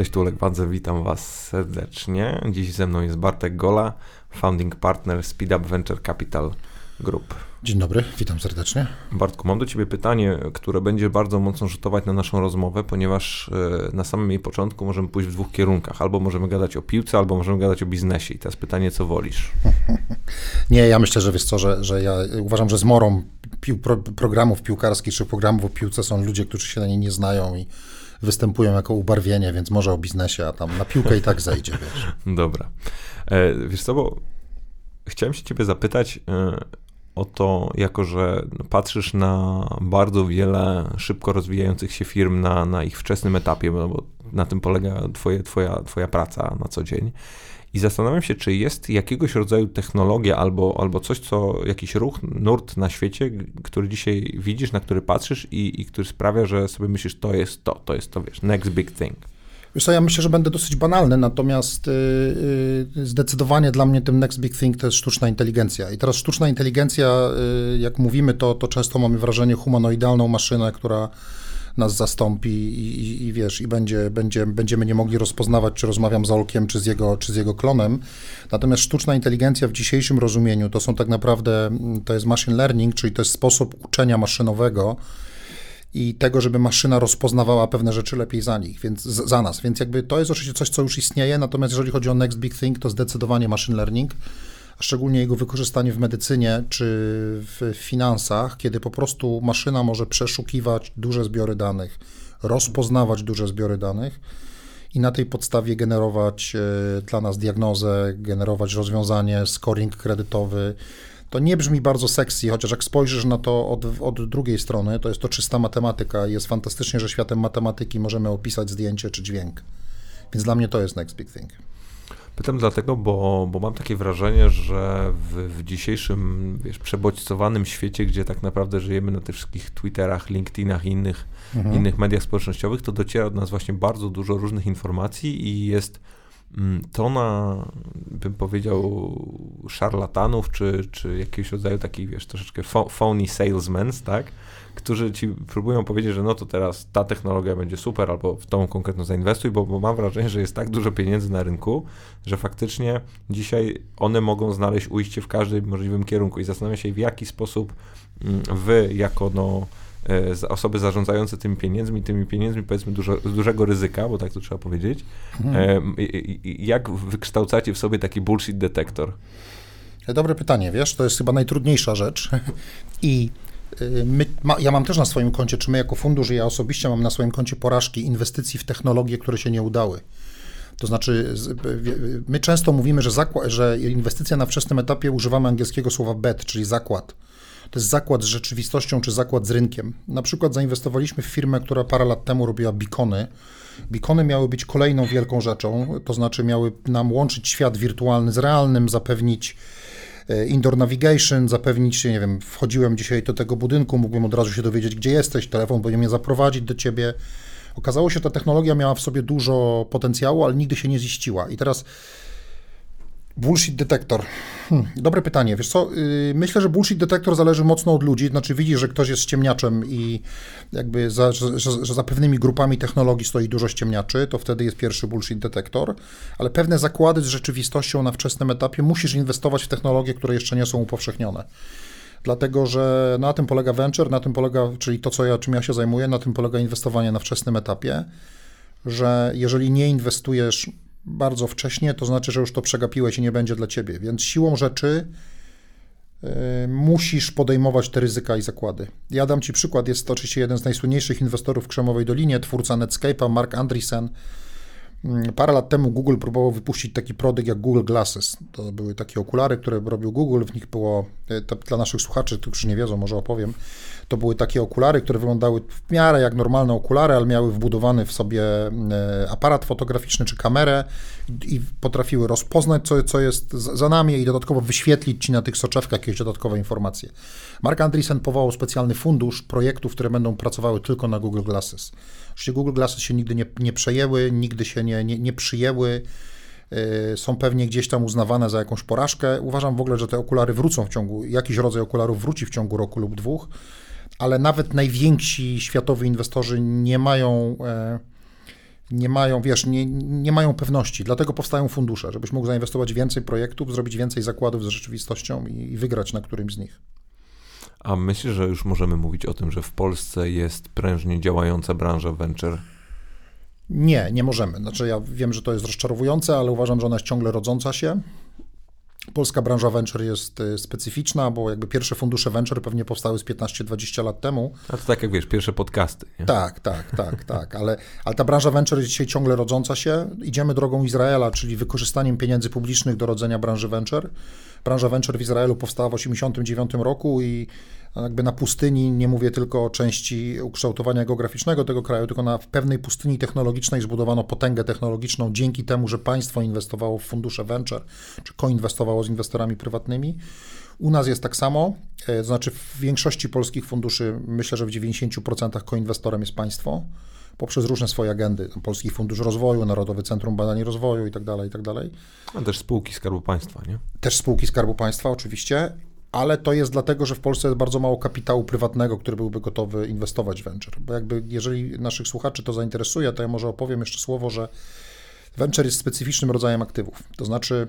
Cześć, tu Olek Wadze, witam Was serdecznie. Dziś ze mną jest Bartek Gola, founding partner Speed Up Venture Capital Group. Dzień dobry, witam serdecznie. Bartku, mam do Ciebie pytanie, które będzie bardzo mocno rzutować na naszą rozmowę, ponieważ e, na samym jej początku możemy pójść w dwóch kierunkach. Albo możemy gadać o piłce, albo możemy gadać o biznesie. I teraz pytanie, co wolisz? Nie, ja myślę, że wiesz co, że, że ja uważam, że zmorą pił, pro, programów piłkarskich czy programów o piłce są ludzie, którzy się na niej nie znają i występują jako ubarwienie, więc może o biznesie, a tam na piłkę i tak zejdzie, wiesz. Dobra. E, wiesz co, bo chciałem się ciebie zapytać e, o to, jako że patrzysz na bardzo wiele szybko rozwijających się firm na, na ich wczesnym etapie, bo na tym polega twoje, twoja, twoja praca na co dzień. I zastanawiam się, czy jest jakiegoś rodzaju technologia albo, albo coś, co jakiś ruch, nurt na świecie, który dzisiaj widzisz, na który patrzysz i, i który sprawia, że sobie myślisz, to jest to, to jest to, wiesz, next big thing. Wiesz co, ja myślę, że będę dosyć banalny, natomiast yy, zdecydowanie dla mnie tym next big thing to jest sztuczna inteligencja. I teraz sztuczna inteligencja, yy, jak mówimy, to, to często mamy wrażenie humanoidalną maszynę, która nas zastąpi i, i, i, wiesz, i będzie, będzie, będziemy nie mogli rozpoznawać, czy rozmawiam z Olkiem, czy z, jego, czy z jego klonem. Natomiast sztuczna inteligencja w dzisiejszym rozumieniu to są tak naprawdę, to jest machine learning, czyli to jest sposób uczenia maszynowego, i tego, żeby maszyna rozpoznawała pewne rzeczy lepiej za nich, więc za nas. Więc jakby to jest oczywiście coś, co już istnieje, natomiast jeżeli chodzi o next big thing, to zdecydowanie machine learning, szczególnie jego wykorzystanie w medycynie czy w finansach, kiedy po prostu maszyna może przeszukiwać duże zbiory danych, rozpoznawać duże zbiory danych i na tej podstawie generować e, dla nas diagnozę, generować rozwiązanie, scoring kredytowy, to nie brzmi bardzo sexy, chociaż jak spojrzysz na to od, od drugiej strony, to jest to czysta matematyka i jest fantastycznie, że światem matematyki możemy opisać zdjęcie czy dźwięk. Więc dla mnie to jest next big thing. Pytam dlatego, bo, bo mam takie wrażenie, że w, w dzisiejszym wiesz, przebodźcowanym świecie, gdzie tak naprawdę żyjemy na tych wszystkich Twitterach, LinkedInach i innych, mhm. innych mediach społecznościowych, to dociera do nas właśnie bardzo dużo różnych informacji i jest Mm, tona, bym powiedział, szarlatanów, czy, czy jakiegoś rodzaju takich, wiesz, troszeczkę phony salesmen, tak? Którzy ci próbują powiedzieć, że no to teraz ta technologia będzie super, albo w tą konkretną zainwestuj, bo, bo mam wrażenie, że jest tak dużo pieniędzy na rynku, że faktycznie dzisiaj one mogą znaleźć ujście w każdym możliwym kierunku i zastanawiam się, w jaki sposób mm, wy, jako no, E, osoby zarządzające tymi pieniędzmi, tymi pieniędzmi powiedzmy dużo, dużego ryzyka, bo tak to trzeba powiedzieć, mhm. E, jak wykształcacie w sobie taki bullshit detektor? Dobre pytanie, wiesz, to jest chyba najtrudniejsza rzecz i My, ma, ja mam też na swoim koncie, czy my jako fundusz, ja osobiście mam na swoim koncie porażki inwestycji w technologie, które się nie udały. To znaczy, my często mówimy, że, że inwestycja na wczesnym etapie używamy angielskiego słowa bet, czyli zakład. To jest zakład z rzeczywistością czy zakład z rynkiem. Na przykład zainwestowaliśmy w firmę, która parę lat temu robiła bikony. Bikony miały być kolejną wielką rzeczą, to znaczy miały nam łączyć świat wirtualny z realnym, zapewnić indoor navigation, zapewnić, nie wiem, wchodziłem dzisiaj do tego budynku, mógłbym od razu się dowiedzieć, gdzie jesteś, telefon powinien mnie zaprowadzić do ciebie. Okazało się, że ta technologia miała w sobie dużo potencjału, ale nigdy się nie ziściła. I teraz Bullshit detektor. Hmm, dobre pytanie. Wiesz co, yy, myślę, że bullshit detektor zależy mocno od ludzi. Znaczy widzisz, że ktoś jest ciemniaczem i jakby za, że, że, za pewnymi grupami technologii stoi dużo ściemniaczy, to wtedy jest pierwszy bullshit detektor, ale pewne zakłady z rzeczywistością na wczesnym etapie musisz inwestować w technologie, które jeszcze nie są upowszechnione. Dlatego, że na tym polega venture, na tym polega, czyli to, co ja, czym ja się zajmuję, na tym polega inwestowanie na wczesnym etapie, że jeżeli nie inwestujesz bardzo wcześnie, to znaczy, że już to przegapiłeś i nie będzie dla ciebie. Więc siłą rzeczy y, musisz podejmować te ryzyka i zakłady. Ja dam ci przykład, jest to oczywiście jeden z najsłynniejszych inwestorów w Krzemowej Dolinie, twórca Netscape'a, Mark Andreessen. Mm, parę lat temu Google próbował wypuścić taki produkt jak Google Glasses. To były takie okulary, które robił Google, w nich było, y, dla naszych słuchaczy, którzy nie wiedzą, może opowiem, to były takie okulary, które wyglądały w miarę jak normalne okulary, ale miały wbudowany w sobie e, aparat fotograficzny czy kamerę i potrafiły rozpoznać, co, co jest za nami i dodatkowo wyświetlić ci na tych soczewkach jakieś dodatkowe informacje. Mark Andreessen powołał specjalny fundusz projektów, które będą pracowały tylko na Google Glasses. Oczywiście Google Glasses się nigdy nie, nie przejęły, nigdy się nie, nie, nie przyjęły e, są pewnie gdzieś tam uznawane za jakąś porażkę. Uważam w ogóle, że te okulary wrócą w ciągu, jakiś rodzaj okularów wróci w ciągu roku lub dwóch ale nawet najwięksi światowi inwestorzy nie mają, e, nie mają, wiesz, nie, nie mają pewności, dlatego powstają fundusze, żebyś mógł zainwestować więcej projektów, zrobić więcej zakładów z rzeczywistością i, i wygrać na którymś z nich. A myślę, że już możemy mówić o tym, że w Polsce jest prężnie działająca branża venture? Nie, nie możemy. Znaczy ja wiem, że to jest rozczarowujące, ale uważam, że ona jest ciągle rodząca się. Polska branża venture jest y, specyficzna, bo jakby pierwsze fundusze venture pewnie powstały z 15-20 lat temu. A to tak jak wiesz, pierwsze podcasty. Nie? Tak, tak, tak, tak, ale, ale ta branża venture jest dzisiaj ciągle rodząca się. Idziemy drogą Izraela, czyli wykorzystaniem pieniędzy publicznych do rodzenia branży venture. Branża venture w Izraelu powstała w 1989 roku i jakby na pustyni, nie mówię tylko o części ukształtowania geograficznego tego kraju, tylko na pewnej pustyni technologicznej zbudowano potęgę technologiczną dzięki temu, że państwo inwestowało w fundusze venture, czy koinwestowało z inwestorami prywatnymi. U nas jest tak samo, e, to znaczy w większości polskich funduszy, myślę, że w 90% koinwestorem jest państwo poprzez różne swoje agendy, Polski Fundusz Rozwoju, Narodowy Centrum Badań i Rozwoju i tak dalej, i tak dalej. A też spółki Skarbu Państwa, nie? Też spółki Skarbu Państwa oczywiście ale to jest dlatego, że w Polsce jest bardzo mało kapitału prywatnego, który byłby gotowy inwestować w venture. Bo jakby, jeżeli naszych słuchaczy to zainteresuje, to ja może opowiem jeszcze słowo, że venture jest specyficznym rodzajem aktywów. To znaczy,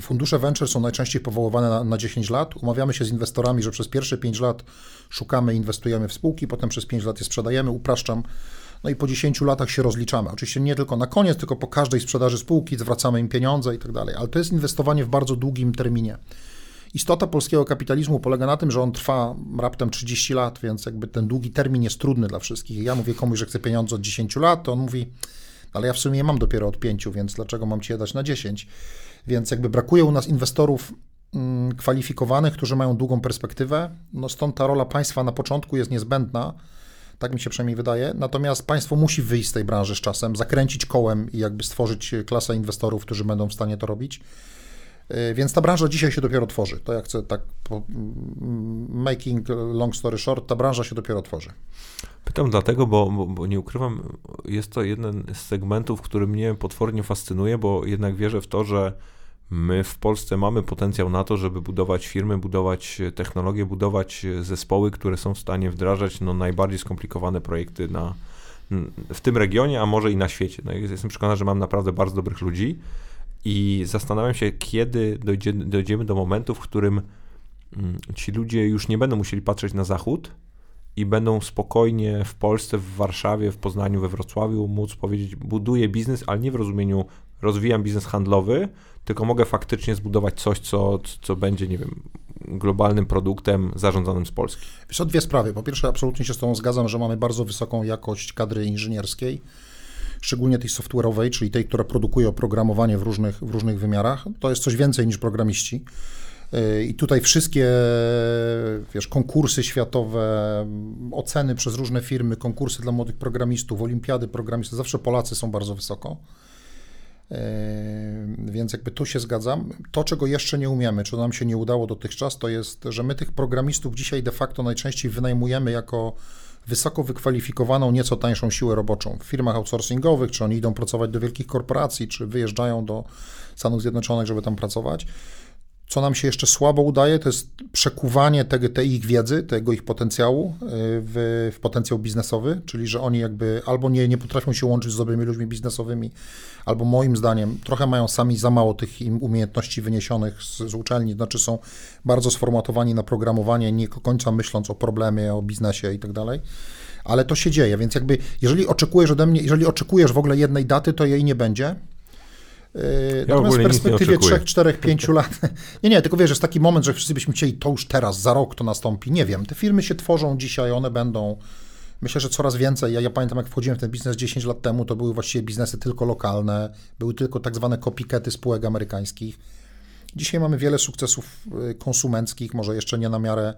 fundusze venture są najczęściej powoływane na, na 10 lat. Umawiamy się z inwestorami, że przez pierwsze 5 lat szukamy, inwestujemy w spółki, potem przez 5 lat je sprzedajemy, upraszczam. No i po 10 latach się rozliczamy. Oczywiście nie tylko na koniec, tylko po każdej sprzedaży spółki zwracamy im pieniądze i tak dalej. Ale to jest inwestowanie w bardzo długim terminie. Istota polskiego kapitalizmu polega na tym, że on trwa raptem 30 lat, więc jakby ten długi termin jest trudny dla wszystkich. Ja mówię komuś, że chcę pieniądze od 10 lat, to on mówi, ale ja w sumie mam dopiero od 5, więc dlaczego mam ci je dać na 10? Więc jakby brakuje u nas inwestorów mm, kwalifikowanych, którzy mają długą perspektywę. No stąd ta rola państwa na początku jest niezbędna, tak mi się przynajmniej wydaje. Natomiast państwo musi wyjść z tej branży z czasem, zakręcić kołem i jakby stworzyć klasę inwestorów, którzy będą w stanie to robić. Y, więc ta branża dzisiaj się dopiero tworzy. To jak chcę tak making long story short, ta branża się dopiero tworzy. Pytam dlatego, bo, bo, bo, nie ukrywam, jest to jeden z segmentów, który mnie potwornie fascynuje, bo jednak wierzę w to, że my w Polsce mamy potencjał na to, żeby budować firmy, budować technologie, budować zespoły, które są w stanie wdrażać no, najbardziej skomplikowane projekty na, w tym regionie, a może i na świecie. No, jestem przekonany, że mam naprawdę bardzo dobrych ludzi. I zastanawiam się, kiedy dojdzie, dojdziemy do momentu, w którym mm, ci ludzie już nie będą musieli patrzeć na zachód i będą spokojnie w Polsce, w Warszawie, w Poznaniu, we Wrocławiu móc powiedzieć, buduję biznes, ale nie w rozumieniu rozwijam biznes handlowy, tylko mogę faktycznie zbudować coś, co, co będzie, nie wiem, globalnym produktem zarządzanym z Polski. Wiesz, o dwie sprawy. Po pierwsze, absolutnie się z Tobą zgadzam, że mamy bardzo wysoką jakość kadry inżynierskiej szczególnie tej software'owej, czyli tej, która produkuje oprogramowanie w różnych, w różnych wymiarach, to jest coś więcej niż programiści. Y, I tutaj wszystkie wiesz, konkursy światowe, oceny przez różne firmy, konkursy dla młodych programistów, olimpiady programistów, zawsze Polacy są bardzo wysoko. Y, więc jakby tu się zgadzam. To, czego jeszcze nie umiemy, czy nam się nie udało dotychczas, to jest, że my tych programistów dzisiaj de facto najczęściej wynajmujemy jako wysoko wykwalifikowaną, nieco tańszą siłę roboczą w firmach outsourcingowych, czy oni idą pracować do wielkich korporacji, czy wyjeżdżają do Stanów Zjednoczonych, żeby tam pracować. Co nam się jeszcze słabo udaje, to jest przekuwanie tego, tej ich wiedzy, tego ich potencjału y, w, w, potencjał biznesowy, czyli że oni jakby albo nie, nie potrafią się łączyć z dobrymi ludźmi biznesowymi, albo moim zdaniem trochę mają sami za mało tych im umiejętności wyniesionych z, z uczelni, znaczy są bardzo sformatowani na programowanie, nie do końca myśląc o problemie, o biznesie i tak dalej. Ale to się dzieje, więc jakby jeżeli oczekujesz ode mnie, jeżeli oczekujesz w ogóle jednej daty, to jej nie będzie ja Natomiast w perspektywie 3, 4, 5 lat. Nie, nie, tylko wiesz, jest taki moment, że wszyscy byśmy chcieli to już teraz, za rok to nastąpi. Nie wiem. Te firmy się tworzą dzisiaj, one będą. Myślę, że coraz więcej. Ja, ja pamiętam, jak wchodziłem w ten biznes 10 lat temu, to były właściwie biznesy tylko lokalne, były tylko tak zwane copycaty spółek amerykańskich. Dzisiaj mamy wiele sukcesów y, konsumenckich, może jeszcze nie na miarę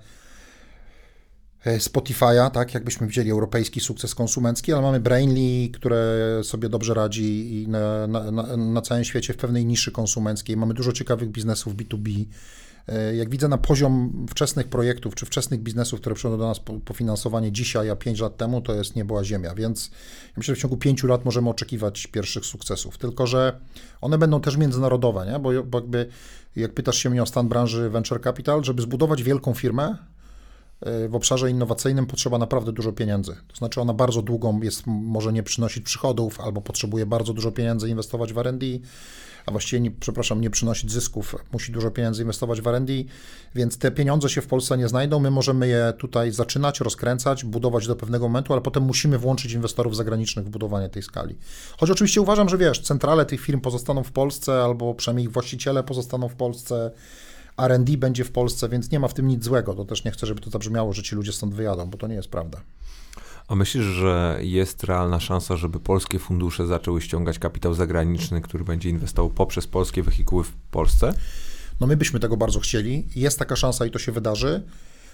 Spotify'a, tak, jakbyśmy wzięli europejski sukces konsumencki, ale mamy Brainly, które sobie dobrze radzi i na, na, na całym świecie w pewnej niszy konsumenckiej. Mamy dużo ciekawych biznesów B2B. E, jak widzę na poziom wczesnych projektów czy wczesnych biznesów, które przychodzą do nas po, po finansowanie dzisiaj, a 5 lat temu, to jest nie była ziemia, więc myślę, że w ciągu 5 lat możemy oczekiwać pierwszych sukcesów, tylko że one będą też międzynarodowe, nie? Bo, bo jakby jak pytasz się mnie o stan branży venture capital, żeby zbudować wielką firmę, w obszarze innowacyjnym potrzeba naprawdę dużo pieniędzy. To znaczy ona bardzo długą jest, może nie przynosić przychodów, albo potrzebuje bardzo dużo pieniędzy inwestować w R&D, a właściwie, nie, przepraszam, nie przynosić zysków, musi dużo pieniędzy inwestować w R&D, więc te pieniądze się w Polsce nie znajdą. My możemy je tutaj zaczynać, rozkręcać, budować do pewnego momentu, ale potem musimy włączyć inwestorów zagranicznych w budowanie tej skali. Choć oczywiście uważam, że wiesz, centrale tych firm pozostaną w Polsce, albo przynajmniej ich właściciele pozostaną w Polsce, R&D będzie w Polsce, więc nie ma w tym nic złego. To też nie chcę, żeby to zabrzmiało, że ci ludzie stąd wyjadą, bo to nie jest prawda. A myślisz, że jest realna szansa, żeby polskie fundusze zaczęły ściągać kapitał zagraniczny, który będzie inwestował poprzez polskie wehikuły w Polsce? No my byśmy tego bardzo chcieli. Jest taka szansa i to się wydarzy.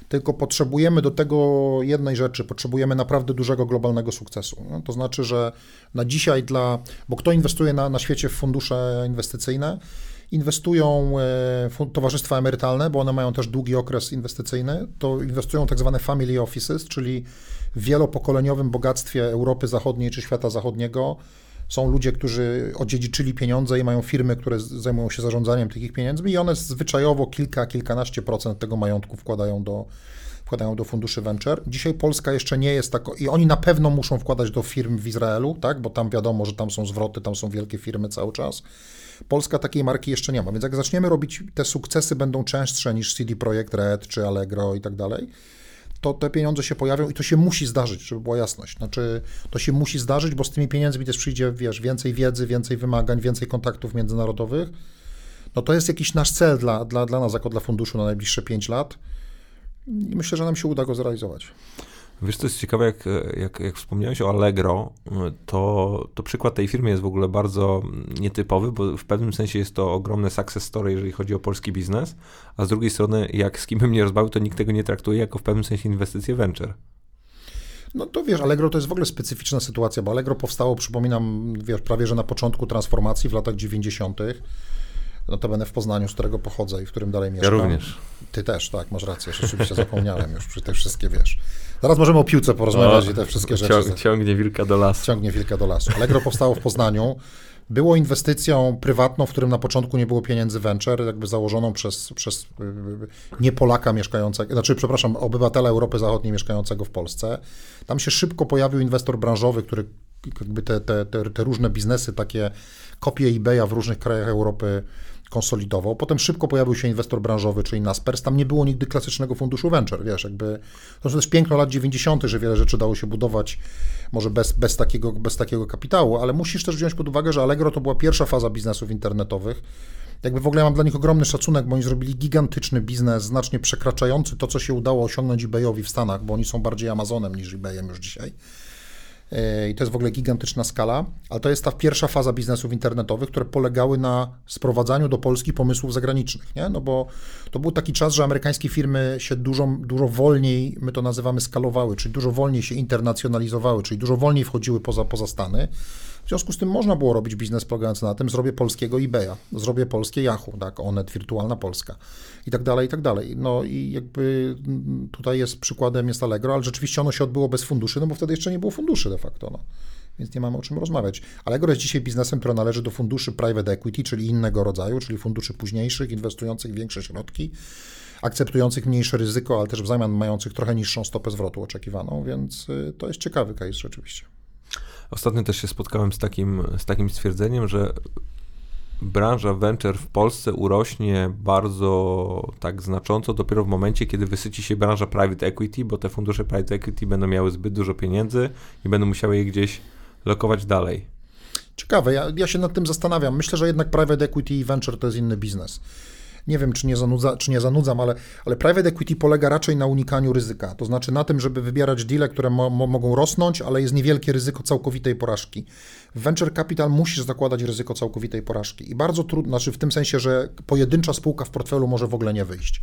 Tylko potrzebujemy do tego jednej rzeczy, potrzebujemy naprawdę dużego globalnego sukcesu. No, to znaczy, że na dzisiaj dla, bo kto inwestuje na, na świecie w fundusze inwestycyjne, inwestują e, towarzystwa emerytalne, bo one mają też długi okres inwestycyjny, to inwestują tak zwane family offices, czyli w wielopokoleniowym bogactwie Europy Zachodniej czy świata zachodniego są ludzie, którzy odziedziczyli pieniądze i mają firmy, które zajmują się zarządzaniem tych ich pieniędzmi i one zwyczajowo kilka, kilkanaście procent tego majątku wkładają do, wkładają do funduszy venture. Dzisiaj Polska jeszcze nie jest tako i oni na pewno muszą wkładać do firm w Izraelu, tak, bo tam wiadomo, że tam są zwroty, tam są wielkie firmy cały czas. Polska takiej marki jeszcze nie ma, więc jak zaczniemy robić, te sukcesy będą częstsze niż CD Projekt Red czy Allegro i tak dalej, to te pieniądze się pojawią i to się musi zdarzyć, żeby była jasność. Znaczy, to się musi zdarzyć, bo z tymi pieniędzmi też przyjdzie, wiesz, więcej wiedzy, więcej wymagań, więcej kontaktów międzynarodowych. No to jest jakiś nasz cel dla, dla, dla nas, jako dla funduszu na najbliższe 5 lat i myślę, że nam się uda go zrealizować. Wiesz, co jest ciekawe, jak, jak, jak wspomniałeś o Allegro, to, to przykład tej firmy jest w ogóle bardzo nietypowy, bo w pewnym sensie jest to ogromne success story, jeżeli chodzi o polski biznes, a z drugiej strony, jak z kim bym nie rozmawiał, to nikt tego nie traktuje jako w pewnym sensie inwestycje venture. No to wiesz, Allegro to jest w ogóle specyficzna sytuacja, bo Allegro powstało, przypominam, wiesz, prawie że na początku transformacji w latach 90. Notabene w Poznaniu, z którego pochodzę i w którym dalej mieszkam. Ja również. Ty też, tak, masz rację, rzeczywiście zapomniałem już przy te wszystkie, wiesz. Zaraz możemy o piłce porozmawiać i te wszystkie rzeczy. Ciąg, ciągnie wilka do lasu. Ciągnie wilka do lasu. Allegro powstało w Poznaniu. Było inwestycją prywatną, w którym na początku nie było pieniędzy venture, jakby założoną przez, przez y, nie Polaka mieszkającego, znaczy, przepraszam, obywatela Europy Zachodniej mieszkającego w Polsce. Tam się szybko pojawił inwestor branżowy, który jakby te, te, te, te różne biznesy, takie kopie eBaya w różnych krajach Europy konsolidował. Potem szybko pojawił się inwestor branżowy, czyli Naspers. Tam nie było nigdy klasycznego funduszu venture, wiesz, jakby to jest piękno lat 90., że wiele rzeczy dało się budować może bez, bez, takiego, bez takiego kapitału, ale musisz też wziąć pod uwagę, że Allegro to była pierwsza faza biznesów internetowych. Jakby w ogóle mam dla nich ogromny szacunek, bo oni zrobili gigantyczny biznes, znacznie przekraczający to, co się udało osiągnąć eBayowi w Stanach, bo oni są bardziej Amazonem niż eBayem już dzisiaj. E, i to jest w ogóle gigantyczna skala, ale to jest ta pierwsza faza biznesów internetowych, które polegały na sprowadzaniu do Polski pomysłów zagranicznych, nie? No bo to był taki czas, że amerykańskie firmy się dużo, dużo wolniej, my to nazywamy skalowały, czyli dużo wolniej się internacjonalizowały, czyli dużo wolniej wchodziły poza, poza Stany. W związku z tym można było robić biznes polegający na tym, zrobię polskiego eBaya, zrobię polskie Yahoo, tak, Onet, Wirtualna Polska i tak dalej, i tak dalej. No i jakby tutaj jest przykładem jest Allegro, ale rzeczywiście ono się odbyło bez funduszy, no bo wtedy jeszcze nie było funduszy de facto, no. Więc nie mamy o czym rozmawiać. Allegro jest dzisiaj biznesem, który należy do funduszy private equity, czyli innego rodzaju, czyli funduszy późniejszych, inwestujących większe środki, akceptujących mniejsze ryzyko, ale też w zamian mających trochę niższą stopę zwrotu oczekiwaną, więc y, to jest ciekawy case rzeczywiście. Ostatnio też się spotkałem z takim, z takim stwierdzeniem, że branża venture w Polsce urośnie bardzo tak znacząco dopiero w momencie, kiedy wysyci się branża private equity, bo te fundusze private equity będą miały zbyt dużo pieniędzy i będą musiały je gdzieś lokować dalej. Ciekawe, ja, ja się nad tym zastanawiam. Myślę, że jednak private equity i venture to jest inny biznes nie wiem, czy nie, zanudza, czy nie zanudzam, ale, ale private equity polega raczej na unikaniu ryzyka. To znaczy na tym, żeby wybierać deale, które mo, mo, mogą rosnąć, ale jest niewielkie ryzyko całkowitej porażki. W venture capital musisz zakładać ryzyko całkowitej porażki. I bardzo trudno, znaczy w tym sensie, że pojedyncza spółka w portfelu może w ogóle nie wyjść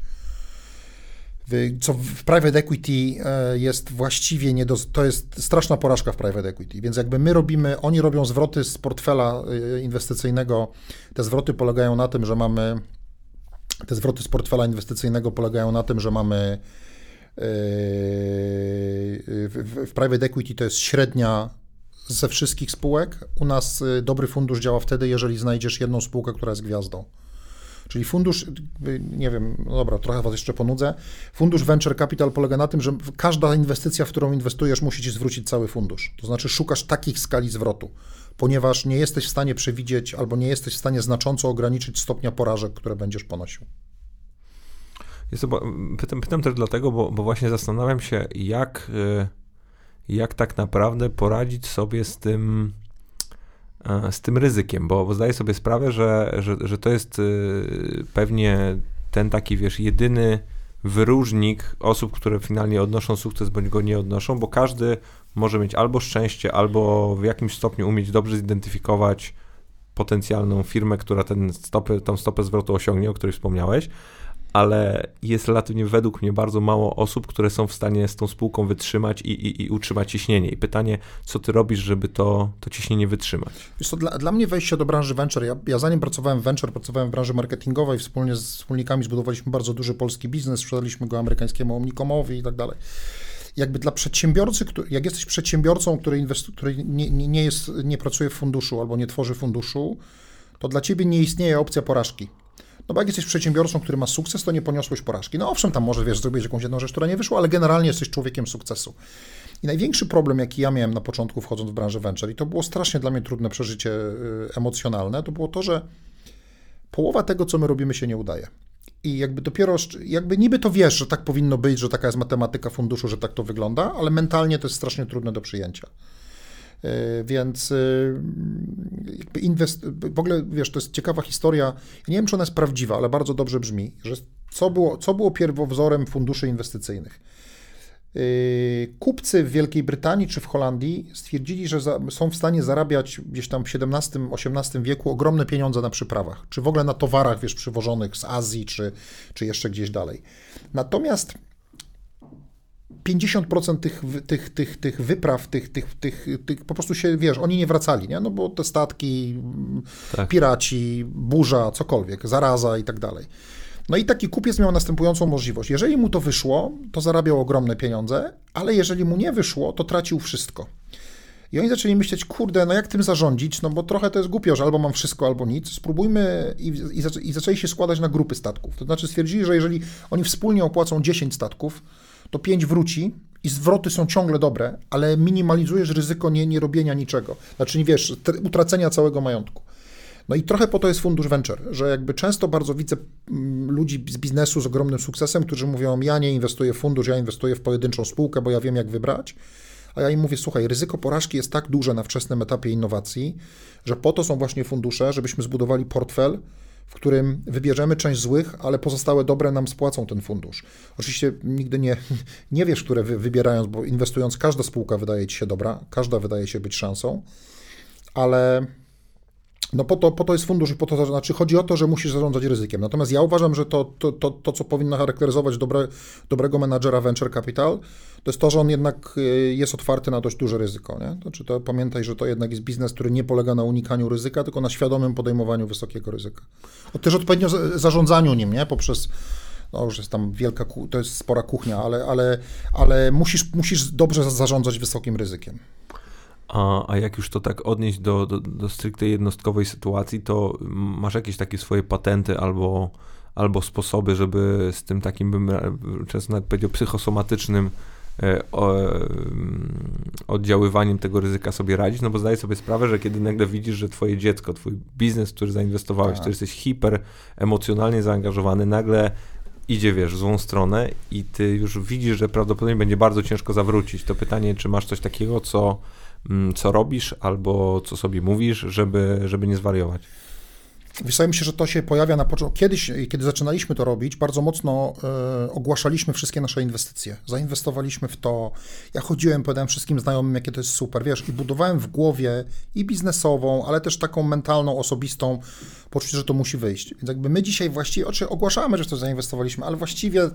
co w private equity e, jest właściwie nie do, to jest straszna porażka w private equity, więc jakby my robimy, oni robią zwroty z portfela e, inwestycyjnego, te zwroty polegają na tym, że mamy te zwroty z portfela inwestycyjnego polegają na tym, że mamy yy, w private equity to jest średnia ze wszystkich spółek. U nas yy, dobry fundusz działa wtedy, jeżeli znajdziesz jedną spółkę, która jest gwiazdą. Czyli fundusz, nie wiem, no dobra, trochę was jeszcze ponudzę. Fundusz Venture Capital polega na tym, że każda inwestycja, w którą inwestujesz, musi ci zwrócić cały fundusz. To znaczy szukasz takich skali zwrotu, ponieważ nie jesteś w stanie przewidzieć albo nie jesteś w stanie znacząco ograniczyć stopnia porażek, które będziesz ponosił. Jest to, pytam, pytam też dlatego, bo, bo właśnie zastanawiam się, jak, y, jak tak naprawdę poradzić sobie z tym, z tym ryzykiem, bo, bo zdaję sobie sprawę, że, że, że to jest y, pewnie ten taki, wiesz, jedyny wyróżnik osób, które finalnie odnoszą sukces bądź go nie odnoszą, bo każdy może mieć albo szczęście, albo w jakimś stopniu umieć dobrze zidentyfikować potencjalną firmę, która ten stopę, tą stopę zwrotu osiągnie, o której wspomniałeś, ale jest relatywnie według mnie bardzo mało osób, które są w stanie z tą spółką wytrzymać i, i, i utrzymać ciśnienie. I pytanie, co ty robisz, żeby to, to ciśnienie wytrzymać? Wiesz, to dla, dla mnie wejście do branży venture, ja, ja zanim pracowałem w venture, pracowałem w branży marketingowej, wspólnie z wspólnikami zbudowaliśmy bardzo duży polski biznes, sprzedaliśmy go amerykańskiemu Omnicomowi i tak dalej jakby dla przedsiębiorcy, jak jesteś przedsiębiorcą, który, który nie, nie, nie, jest, nie pracuje w funduszu albo nie tworzy funduszu, to dla ciebie nie istnieje opcja porażki. No bo jak jesteś przedsiębiorcą, który ma sukces, to nie poniosłeś porażki. No owszem, tam może, wiesz, zrobić jakąś jedną rzecz, która nie wyszła, ale generalnie jesteś człowiekiem sukcesu. I największy problem, jaki ja miałem na początku wchodząc w branżę venture, i to było strasznie dla mnie trudne przeżycie y, emocjonalne, to było to, że połowa tego, co my robimy, się nie udaje. I jakby dopiero, jakby niby to wiesz, że tak powinno być, że taka jest matematyka funduszu, że tak to wygląda, ale mentalnie to jest strasznie trudne do przyjęcia. E, więc e, jakby inwest... w ogóle, wiesz, to jest ciekawa historia. Ja nie wiem, czy ona jest prawdziwa, ale bardzo dobrze brzmi, że co było, co było pierwowzorem funduszy inwestycyjnych? E, kupcy w Wielkiej Brytanii czy w Holandii stwierdzili, że za, są w stanie zarabiać gdzieś tam w XVII-XVIII wieku ogromne pieniądze na przyprawach, czy w ogóle na towarach, wiesz, przywożonych z Azji, czy, czy jeszcze gdzieś dalej. Natomiast 50% tych, tych, tych, tych wypraw, tych, tych, tych, tych po prostu się, wiesz, oni nie wracali, nie? No bo te statki, tak. piraci, burza, cokolwiek, zaraza i tak dalej. No i taki kupiec miał następującą możliwość. Jeżeli mu to wyszło, to zarabiał ogromne pieniądze, ale jeżeli mu nie wyszło, to tracił wszystko. I oni zaczęli myśleć, kurde, no jak tym zarządzić, no bo trochę to jest głupio, że albo mam wszystko, albo nic. Spróbujmy i, i, zaczę, i zaczęli się składać na grupy statków. To znaczy stwierdzili, że jeżeli oni wspólnie opłacą 10 statków, to 5 wróci i zwroty są ciągle dobre, ale minimalizujesz ryzyko nie, nie robienia niczego. Znaczy, nie wiesz, utracenia całego majątku. No i trochę po to jest fundusz venture, że jakby często bardzo widzę mm, ludzi z biznesu z ogromnym sukcesem, którzy mówią, ja nie inwestuję w fundusz, ja inwestuję w pojedynczą spółkę, bo ja wiem jak wybrać. A ja im mówię, słuchaj, ryzyko porażki jest tak duże na wczesnym etapie innowacji, że po to są właśnie fundusze, żebyśmy zbudowali portfel, w którym wybierzemy część złych, ale pozostałe dobre nam spłacą ten fundusz. Oczywiście nigdy nie, nie wiesz, które wy, wybierając, bo inwestując każda spółka wydaje ci się dobra, każda wydaje się być szansą, ale no po to, po to jest fundusz i po to, znaczy chodzi o to, że musisz zarządzać ryzykiem. Natomiast ja uważam, że to, to, to, to co powinno charakteryzować dobre, dobrego menadżera venture capital, to jest to, że on jednak y, jest otwarty na dość duże ryzyko. Nie? Znaczy to pamiętaj, że to jednak jest biznes, który nie polega na unikaniu ryzyka, tylko na świadomym podejmowaniu wysokiego ryzyka. O też odpowiednio zarządzaniu nim, nie? Poprzez no już jest tam wielka, to jest spora kuchnia, ale, ale, ale musisz, musisz dobrze zarządzać wysokim ryzykiem. A, a jak już to tak odnieść do, do, do stricte jednostkowej sytuacji, to masz jakieś takie swoje patenty albo, albo sposoby, żeby z tym takim, bym często nawet powiedział, psychosomatycznym e, mm, oddziaływaniem tego ryzyka sobie radzić, no bo zdaję sobie sprawę, że kiedy nagle widzisz, że twoje dziecko, twój biznes, który zainwestowałeś, tak. który jesteś hiper emocjonalnie zaangażowany, nagle idzie, wiesz, w złą stronę i ty już widzisz, że prawdopodobnie będzie bardzo ciężko zawrócić. To pytanie, czy masz coś takiego, co Mm, co robisz albo co sobie mówisz, żeby, żeby nie zwariować? Wydaje mi się, że to się pojawia na początku. Kiedyś, kiedy zaczynaliśmy to robić, bardzo mocno e, ogłaszaliśmy wszystkie nasze inwestycje. Zainwestowaliśmy w to. Ja chodziłem, powiedziałem wszystkim znajomym, jakie to jest super, wiesz, i budowałem w głowie i biznesową, ale też taką mentalną, osobistą poczucie, że to musi wyjść. Więc jakby my dzisiaj właściwie, oczy ogłaszamy, że w to zainwestowaliśmy, ale właściwie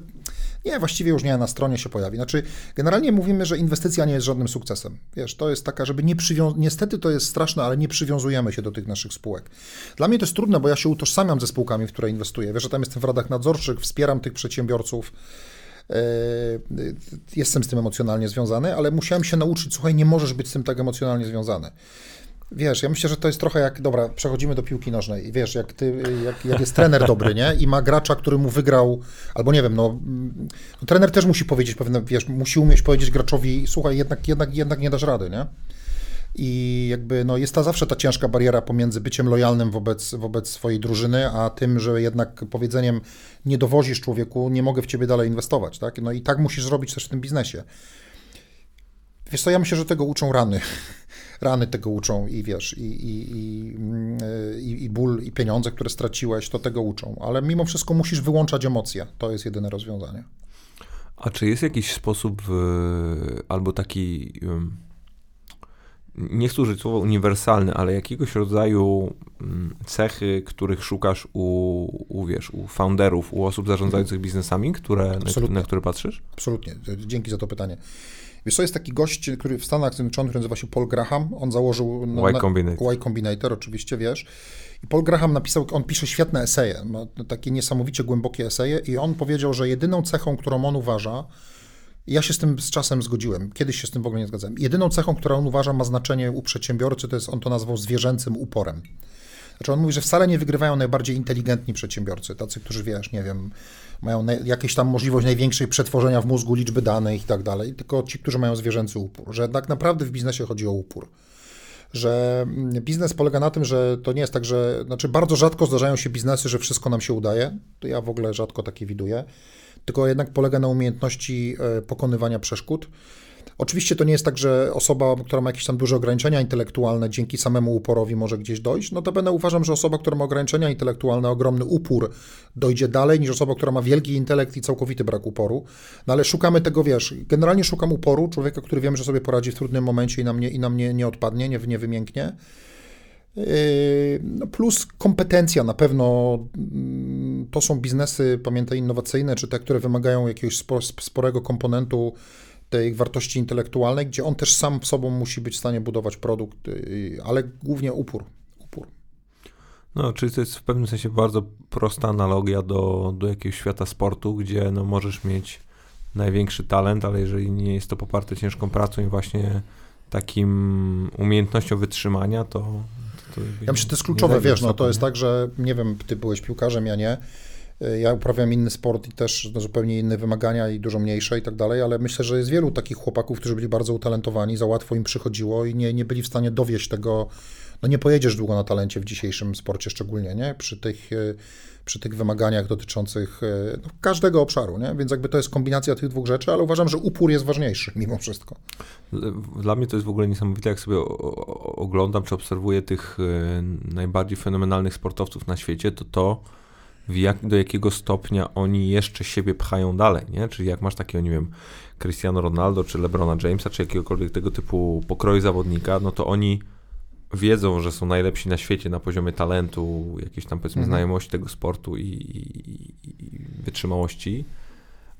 nie, właściwie już nie, na stronie się pojawi. Znaczy, generalnie mówimy, że inwestycja nie jest żadnym sukcesem. Wiesz, to jest taka, żeby nie przywiązać, niestety to jest straszne, ale nie przywiązujemy się do tych naszych spółek. Dla mnie to jest trudne, bo ja się utożsamiam ze spółkami, w które inwestuję. Wiesz, że tam jestem w radach nadzorczych, wspieram tych przedsiębiorców. E, jestem z tym emocjonalnie związany, ale musiałem się nauczyć, słuchaj, nie możesz być z tym tak emocjonalnie związany. Wiesz, ja myślę, że to jest trochę jak, dobra, przechodzimy do piłki nożnej. Wiesz, jak, ty, jak, jak jest trener dobry, nie? I ma gracza, który mu wygrał, albo nie wiem, no, no trener też musi powiedzieć pewne, wiesz, musi umieć powiedzieć graczowi, słuchaj, jednak, jednak, jednak nie dasz rady, nie? I jakby no, jest ta zawsze ta ciężka bariera pomiędzy byciem lojalnym wobec, wobec swojej drużyny, a tym, że jednak powiedzeniem nie dowozisz człowieku, nie mogę w ciebie dalej inwestować. Tak? No i tak musisz zrobić też w tym biznesie. Wiesz co, ja myślę, że tego uczą rany. Rany tego uczą i wiesz, i, i, i, i, i ból, i pieniądze, które straciłeś, to tego uczą. Ale mimo wszystko musisz wyłączać emocje. To jest jedyne rozwiązanie. A czy jest jakiś sposób albo taki nie chcę użyć słowa uniwersalny, ale jakiegoś rodzaju mm, cechy, których szukasz u, u, wiesz, u founderów, u osób zarządzających biznesami, które, na, na, które patrzysz? Absolutnie. Dzięki za to pytanie. Wiesz, to jest taki gość, który w Stanach Zjednoczonych który nazywa się Paul Graham. On założył Y Combinator. y Combinator, oczywiście, wiesz. I Paul Graham napisał, on pisze świetne eseje, ma takie niesamowicie głębokie eseje i on powiedział, że jedyną cechą, którą on uważa, ja się z tym z czasem zgodziłem. Kiedyś się z tym w ogóle nie zgadzałem. Jedyną cechą, którą on uważa ma znaczenie u przedsiębiorcy, to jest, on to nazwał zwierzęcym uporem. Znaczy on mówi, że wcale nie wygrywają najbardziej inteligentni przedsiębiorcy, tacy, którzy wiesz, nie wiem, mają jakieś tam możliwość największej przetworzenia w mózgu liczby danych i tak dalej, tylko ci, którzy mają zwierzęcy upór. Że tak naprawdę w biznesie chodzi o upór. Że mm, biznes polega na tym, że to nie jest tak, że, znaczy bardzo rzadko zdarzają się biznesy, że wszystko nam się udaje. To ja w ogóle rzadko takie widuję tylko jednak polega na umiejętności e, pokonywania przeszkód. Oczywiście to nie jest tak, że osoba, która ma jakieś tam duże ograniczenia intelektualne, dzięki samemu uporowi może gdzieś dojść. No to będę uważam, że osoba, która ma ograniczenia intelektualne, ogromny upór, dojdzie dalej niż osoba, która ma wielki intelekt i całkowity brak uporu. No ale szukamy tego, wiesz, generalnie szukam uporu, człowieka, który wiem, że sobie poradzi w trudnym momencie i na mnie, i na mnie nie odpadnie, nie, nie wymięknie. Yy, no plus kompetencja na pewno mm, to są biznesy, pamiętaj, innowacyjne, czy te, które wymagają jakiegoś sporego komponentu tej wartości intelektualnej, gdzie on też sam sobą musi być w stanie budować produkt, yy, ale głównie upór. upór. No, czyli to jest w pewnym sensie bardzo prosta analogia do, do jakiegoś świata sportu, gdzie no, możesz mieć największy talent, ale jeżeli nie jest to poparte ciężką pracą i właśnie takim umiejętnością wytrzymania, to, to ja myślę, że to jest kluczowe, wiesz, no to jest tak, że nie wiem, ty byłeś piłkarzem, ja nie. Ja uprawiam inny sport i też no, zupełnie inne wymagania i dużo mniejsze i tak dalej, ale myślę, że jest wielu takich chłopaków, którzy byli bardzo utalentowani, za łatwo im przychodziło i nie, nie byli w stanie dowieść tego, no nie pojedziesz długo na talencie w dzisiejszym sporcie szczególnie, nie? Przy tych przy tych wymaganiach dotyczących e, no, każdego obszaru, nie? Więc jakby to jest kombinacja tych dwóch rzeczy, ale uważam, że upór jest ważniejszy mimo wszystko. Dla mnie to jest w ogóle niesamowite, jak sobie oglądam czy obserwuję tych e, najbardziej fenomenalnych sportowców na świecie, to to, jak, do jakiego stopnia oni jeszcze siebie pchają dalej, nie? Czyli jak masz takiego, nie wiem, Cristiano Ronaldo, czy LeBrona Jamesa, czy jakiegokolwiek tego typu pokroju zawodnika, no to oni wiedzą, że są najlepsi na świecie na poziomie talentu, jakiejś tam powiedzmy mhm. znajomości tego sportu i, i, i, wytrzymałości,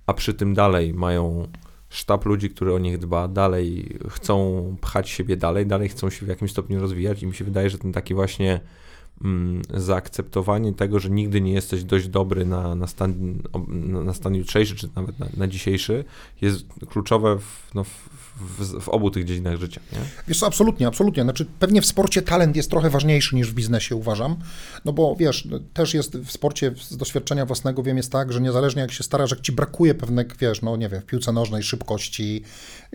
a przy tym dalej mają sztab ludzi, który o nich dba, dalej chcą pchać siebie dalej, dalej chcą się w jakimś stopniu rozwijać i mi się wydaje, że ten taki właśnie zaakceptowanie tego, że nigdy nie jesteś dość dobry na, na, stan, na stan jutrzejszy, czy nawet na, na dzisiejszy, jest kluczowe w, no, w, w, w, obu tych dziedzinach życia. Nie? Wiesz, absolutnie, absolutnie. Znaczy, pewnie w sporcie talent jest trochę ważniejszy niż w biznesie, uważam. No bo wiesz, też jest w sporcie z doświadczenia własnego wiem, jest tak, że niezależnie jak się starasz, jak ci brakuje pewnych, wiesz, no nie wiem, w piłce nożnej szybkości,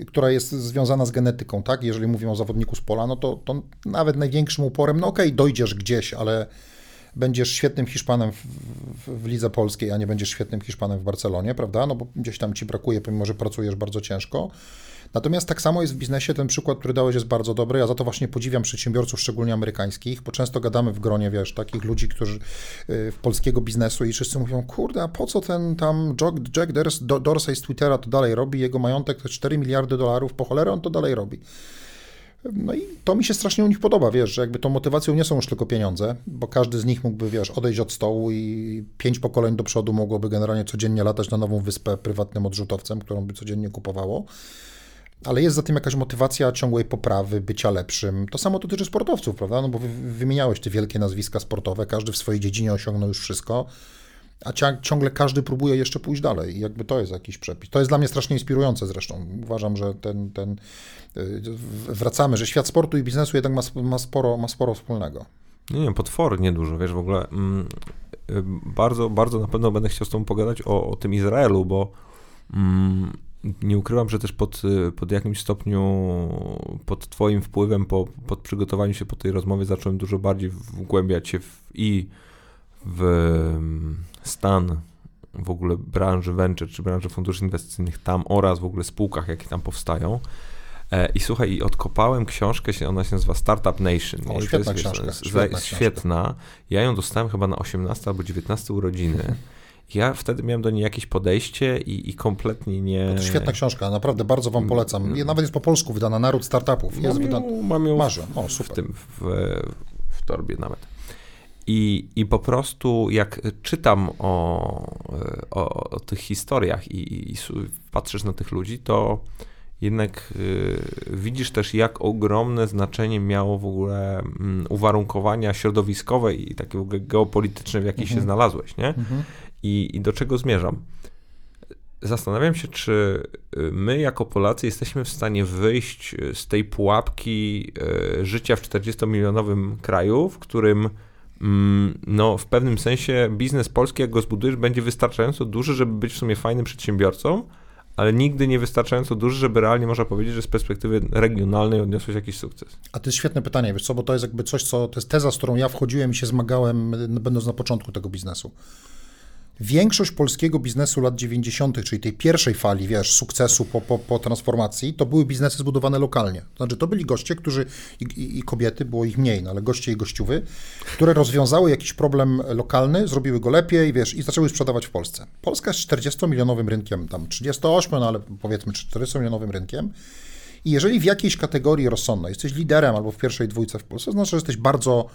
która jest związana z genetyką, tak? Jeżeli mówimy o zawodniku z pola, no to, to nawet największym uporem, no okej, okay, dojdziesz gdzieś, ale będziesz świetnym Hiszpanem w, w, w, lidze polskiej, a nie będziesz świetnym Hiszpanem w Barcelonie, prawda? No bo gdzieś tam ci brakuje, pomimo że pracujesz bardzo ciężko. Natomiast tak samo jest w biznesie, ten przykład, który dałeś jest bardzo dobry, ja za to właśnie podziwiam przedsiębiorców, szczególnie amerykańskich, bo często gadamy w gronie, wiesz, takich ludzi, którzy y, w polskiego biznesu i wszyscy mówią, kurde, a po co ten tam Jack, Jack Dorsey z Twittera to dalej robi, jego majątek to 4 miliardy dolarów, po cholerę on to dalej robi. No i to mi się strasznie u nich podoba, wiesz, że jakby tą motywacją nie są już tylko pieniądze, bo każdy z nich mógłby, wiesz, odejść od stołu i pięć pokoleń do przodu mogłoby generalnie codziennie latać na nową wyspę prywatnym odrzutowcem, którą by codziennie kupowało ale jest za tym jakaś motywacja ciągłej poprawy, bycia lepszym. To samo dotyczy sportowców, prawda? No bo wymieniałeś te wielkie nazwiska sportowe, każdy w swojej dziedzinie osiągnął już wszystko. a ciągle każdy próbuje jeszcze pójść dalej i jakby to jest jakiś przepis. To jest dla mnie strasznie inspirujące zresztą. Uważam, że ten, ten y, wracamy, że świat sportu i biznesu jednak ma, ma, sporo, ma sporo wspólnego. Nie, nie, potwornie dużo, wiesz, w ogóle mm, y, bardzo, bardzo na pewno będę chciał z tobą pogadać o, o tym Izraelu, bo mm, nie ukrywam, że też pod, y, pod jakimś stopniu, pod twoim wpływem, po, pod przygotowaniu się po tej rozmowie zacząłem dużo bardziej wgłębiać się w, i w mm, stan w ogóle branży venture, czy branży funduszy inwestycyjnych tam oraz w ogóle spółkach, jakie tam powstają. E, I słuchaj, i odkopałem książkę, ona się nazywa Startup Nation. O, świetna jest, książka. Jest, świetna, jest świetna. Ja ją dostałem chyba na 18 albo 19 urodziny. Ja wtedy miałem do niej jakieś podejście i, i kompletnie nie. To świetna książka, naprawdę bardzo Wam polecam. Mm. Nawet jest po polsku wydana Naród Startupów. Jest mam, ją, mam ją Marzę. O, super. w tym, w, w torbie nawet. I, I po prostu jak czytam o, o, o tych historiach i, i, patrzysz na tych ludzi, to jednak y, widzisz też, jak ogromne znaczenie miało w ogóle mm, uwarunkowania środowiskowe i takie w ogóle geopolityczne, w jakich mhm. się znalazłeś, nie? Mhm. I, I do czego zmierzam? Zastanawiam się, czy y, my jako Polacy jesteśmy w stanie wyjść z tej pułapki y, życia w 40-milionowym kraju, w którym Mm, no, w pewnym sensie biznes polski, jak go zbudujesz, będzie wystarczająco duży, żeby być w sumie fajnym przedsiębiorcą, ale nigdy nie wystarczająco duży, żeby realnie można powiedzieć, że z perspektywy regionalnej odniosłeś jakiś sukces. A to jest świetne pytanie, wiesz co, bo to jest jakby coś, co, to jest teza, z którą ja wchodziłem i się zmagałem, będąc na początku tego biznesu. Większość polskiego biznesu lat 90., czyli tej pierwszej fali, wiesz, sukcesu po, po, po transformacji, to były biznesy zbudowane lokalnie. Znaczy, to byli goście, którzy, i, i, i kobiety, było ich mniej, no, ale goście i gościuwy, które rozwiązały jakiś problem lokalny, zrobiły go lepiej, wiesz, i zaczęły sprzedawać w Polsce. Polska jest 40-milionowym rynkiem, tam 38, no ale powiedzmy 40-milionowym rynkiem. I jeżeli w jakiejś kategorii rozsądnej jesteś liderem albo w pierwszej dwójce w Polsce, znaczy, że jesteś bardzo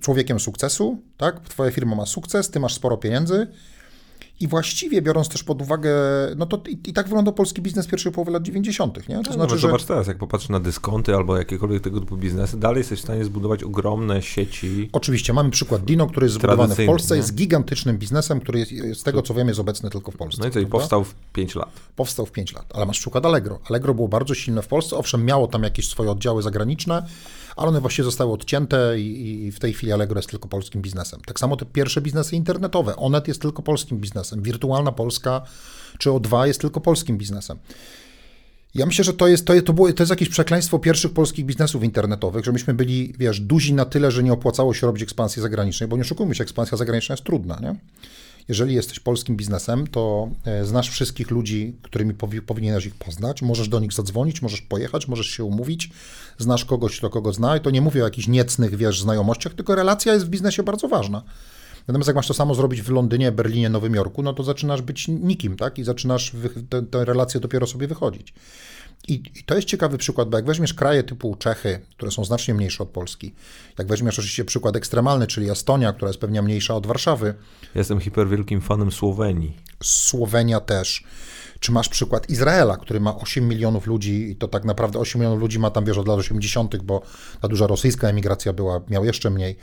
człowiekiem sukcesu, tak? Twoja firma ma sukces, ty masz sporo pieniędzy, i właściwie biorąc też pod uwagę, no to i, i tak wyglądał polski biznes pierwszej połowy lat 90., nie? To no, znaczy, no, że... Zobacz teraz, jak popatrzysz na dyskonty albo jakiekolwiek tego typu biznesy, dalej jesteś w stanie zbudować ogromne sieci. Oczywiście, mamy przykład Dino, który jest zbudowany w Polsce, nie? jest gigantycznym biznesem, który jest, z tego co wiem jest obecny tylko w Polsce. No i co, i powstał w 5 lat. Powstał w 5 lat, ale masz przykład Allegro. Allegro było bardzo silne w Polsce, owszem, miało tam jakieś swoje oddziały zagraniczne, ale one właściwie zostały odcięte i, i, w tej chwili Allegro jest tylko polskim biznesem. Tak samo te pierwsze biznesy internetowe. Onet jest tylko polskim biznesem. Wirtualna Polska czy O2 jest tylko polskim biznesem. Ja myślę, że to jest, to, to, było, to jest jakieś przekleństwo pierwszych polskich biznesów internetowych, że myśmy byli, wiesz, duzi na tyle, że nie opłacało się robić ekspansji zagranicznej, bo nie oszukujmy się, ekspansja zagraniczna jest trudna, nie? jeżeli jesteś polskim biznesem, to e, znasz wszystkich ludzi, którymi powinieneś ich poznać, możesz do nich zadzwonić, możesz pojechać, możesz się umówić, znasz kogoś, kto kogo zna i to nie mówię o jakichś niecnych, wiesz, znajomościach, tylko relacja jest w biznesie bardzo ważna. Natomiast jak masz to samo zrobić w Londynie, Berlinie, Nowym Jorku, no to zaczynasz być nikim, tak? I zaczynasz te, te relacje dopiero sobie wychodzić. I, I, to jest ciekawy przykład, bo jak weźmiesz kraje typu Czechy, które są znacznie mniejsze od Polski, jak weźmiesz oczywiście przykład ekstremalny, czyli Estonia, która jest pewnie mniejsza od Warszawy. Jestem hiperwielkim fanem Słowenii. Słowenia też. Czy masz przykład Izraela, który ma 8 milionów ludzi i to tak naprawdę 8 milionów ludzi ma tam, wiesz, od lat 80., bo ta duża rosyjska emigracja była, miał jeszcze mniej.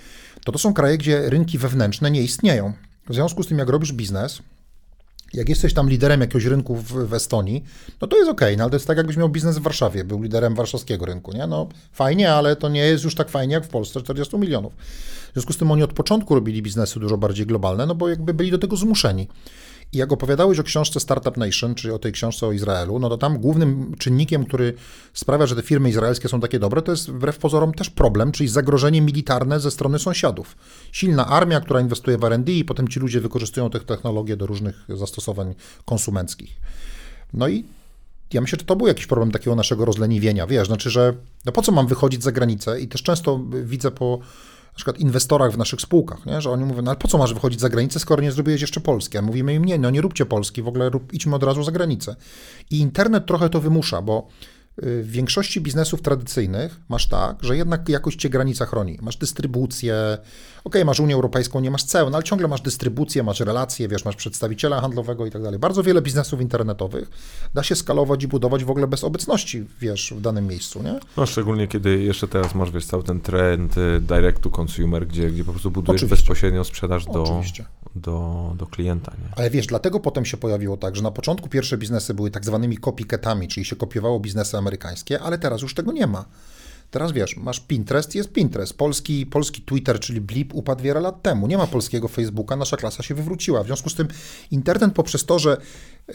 To to są kraje, gdzie rynki wewnętrzne nie istnieją. W związku z tym, jak robisz biznes, jak jesteś tam liderem jakiegoś rynku w, w Estonii, no to jest ok, no ale to jest tak, jakbyś miał biznes w Warszawie, był liderem warszawskiego rynku, nie? No fajnie, ale to nie jest już tak fajnie jak w Polsce 40 milionów. W związku z tym oni od początku robili biznesy dużo bardziej globalne, no bo jakby byli do tego zmuszeni. I jak opowiadałeś o książce Startup Nation, czyli o tej książce o Izraelu, no to tam głównym czynnikiem, który sprawia, że te firmy izraelskie są takie dobre, to jest wbrew pozorom też problem, czyli zagrożenie militarne ze strony sąsiadów. Silna armia, która inwestuje w R&D i potem ci ludzie wykorzystują te technologie do różnych zastosowań konsumenckich. No i ja myślę, że to był jakiś problem takiego naszego rozleniwienia, wiesz, znaczy, że no po co mam wychodzić za granicę i też często widzę po na przykład inwestorach w naszych spółkach, nie? że oni mówią, no ale po co masz wychodzić za granicę, skoro nie zrobiłeś jeszcze Polski? A mówimy im, nie, no nie róbcie Polski, w ogóle rób, idźmy od razu za granicę. I internet trochę to wymusza, bo w większości biznesów tradycyjnych masz tak, że jednak jakoś cię granica chroni. Masz dystrybucję, ok, masz Unię Europejską, nie masz ceł, no ale ciągle masz dystrybucję, masz relacje, wiesz, masz przedstawiciela handlowego i tak dalej. Bardzo wiele biznesów internetowych da się skalować i budować w ogóle bez obecności, wiesz, w danym miejscu, nie? No szczególnie kiedy jeszcze teraz masz, wiesz, cały ten trend y, direct to consumer, gdzie, gdzie po prostu budujesz Oczywiście. bezpośrednio sprzedaż do, do, do klienta. Nie? Ale wiesz, dlatego potem się pojawiło tak, że na początku pierwsze biznesy były tak zwanymi copycatami, czyli się kopiowało biznesy amerykańskie, ale teraz już tego nie ma. Teraz wiesz, masz Pinterest, jest Pinterest. Polski, polski Twitter, czyli Blip, upadł wiele lat temu. Nie ma polskiego Facebooka, nasza klasa się wywróciła. W związku z tym internet poprzez to, że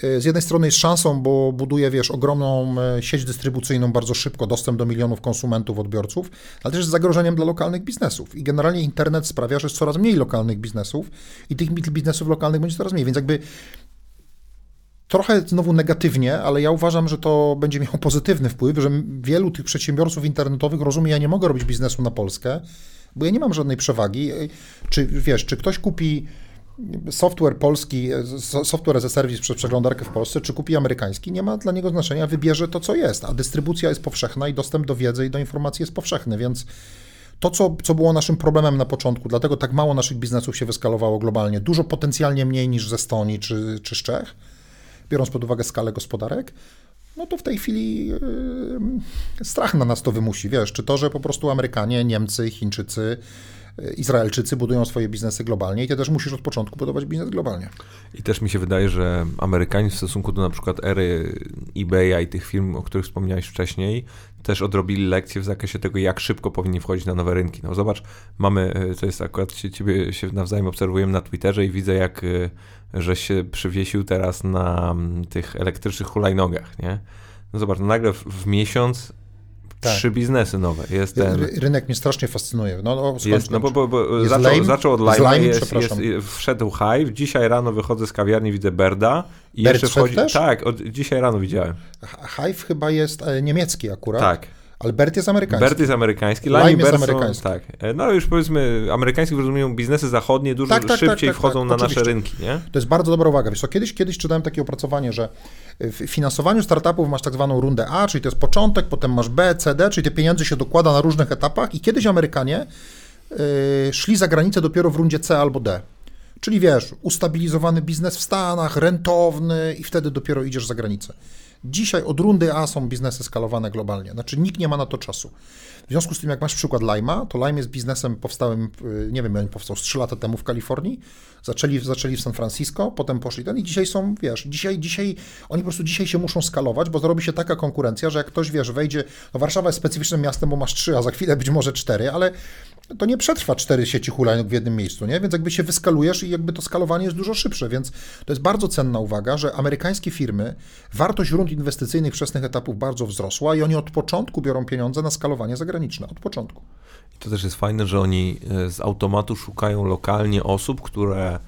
y, z jednej strony jest szansą, bo buduje, wiesz, ogromną y, sieć dystrybucyjną bardzo szybko, dostęp do milionów konsumentów, odbiorców, ale też jest zagrożeniem dla lokalnych biznesów. I generalnie internet sprawia, że jest coraz mniej lokalnych biznesów i tych biznesów lokalnych będzie coraz mniej. Więc jakby trochę znowu negatywnie, ale ja uważam, że to będzie miało pozytywny wpływ, że wielu tych przedsiębiorców internetowych rozumie, ja nie mogę robić biznesu na Polskę, bo ja nie mam żadnej przewagi. Czy wiesz, czy ktoś kupi software polski, software as a service przez przeglądarkę w Polsce, czy kupi amerykański, nie ma dla niego znaczenia, wybierze to, co jest, a dystrybucja jest powszechna i dostęp do wiedzy i do informacji jest powszechny, więc to, co, co było naszym problemem na początku, dlatego tak mało naszych biznesów się wyskalowało globalnie, dużo potencjalnie mniej niż ze Estonii czy, czy z Czech, biorąc pod uwagę skalę gospodarek, no to w tej chwili yy, strach na nas to wymusi. Wiesz, czy to, że po prostu Amerykanie, Niemcy, Chińczycy, yy, Izraelczycy budują swoje biznesy globalnie i ty też musisz od początku budować biznes globalnie. I też mi się wydaje, że Amerykanie w stosunku do na przykład ery eBaya i tych firm, o których wspomniałeś wcześniej, też odrobili lekcje w zakresie tego, jak szybko powinni wchodzić na nowe rynki. No zobacz, mamy, yy, to jest akurat, ciebie się nawzajem obserwujemy na Twitterze i widzę, jak że się przywiesił teraz na mm, tych elektrycznych hulajnogach, nie? No zobacz, no nagle w, w miesiąc tak. trzy biznesy nowe. Jest ten... Rynek mnie strasznie fascynuje. No, no, jest, no bo, bo, bo zaczął, lame? zaczął od Lime, jest, jest, wszedł Hive, dzisiaj rano wychodzę z kawiarni, widzę Berda i Bert jeszcze wchodzi... Też? Tak, od, dzisiaj rano widziałem. Hive chyba jest e, niemiecki akurat. Tak. Ale Bert jest amerykański. Bert jest amerykański, Lime, Lime jest amerykański. Tak. E, no już powiedzmy, amerykański w rozumieniu biznesy zachodnie dużo tak, tak, szybciej tak, tak wchodzą tak, na oczywiście. nasze rynki, nie? To jest bardzo dobra uwaga. Wiesz co, kiedyś, kiedyś czytałem takie opracowanie, że w finansowaniu startupów masz tak zwaną rundę A, czyli to jest początek, potem masz B, C, D, czyli te pieniądze się dokłada na różnych etapach i kiedyś Amerykanie yy, szli za granicę dopiero w rundzie C albo D. Czyli wiesz, ustabilizowany biznes w Stanach, rentowny i wtedy dopiero idziesz za granicę. Dzisiaj od rundy A są biznesy skalowane globalnie, znaczy nikt nie ma na to czasu. W związku z tym, jak masz przykład Lima, to Lime jest biznesem powstałym, y, nie wiem, powstał z 3 lata temu w Kalifornii, zaczęli, zaczęli w San Francisco, potem poszli ten i dzisiaj są, wiesz, dzisiaj, dzisiaj, oni po prostu dzisiaj się muszą skalować, bo zrobi się taka konkurencja, że jak ktoś, wiesz, wejdzie, no Warszawa jest specyficznym miastem, bo masz 3, a za chwilę być może 4, ale to nie przetrwa cztery sieci hulajnóg w jednym miejscu, nie? Więc jakby się wyskalujesz i jakby to skalowanie jest dużo szybsze, więc to jest bardzo cenna uwaga, że amerykańskie firmy, wartość rund inwestycyjnych wczesnych etapów bardzo wzrosła i oni od początku biorą pieniądze na skalowanie zagraniczne, od początku. I to też jest fajne, że oni e, z automatu szukają lokalnie osób, które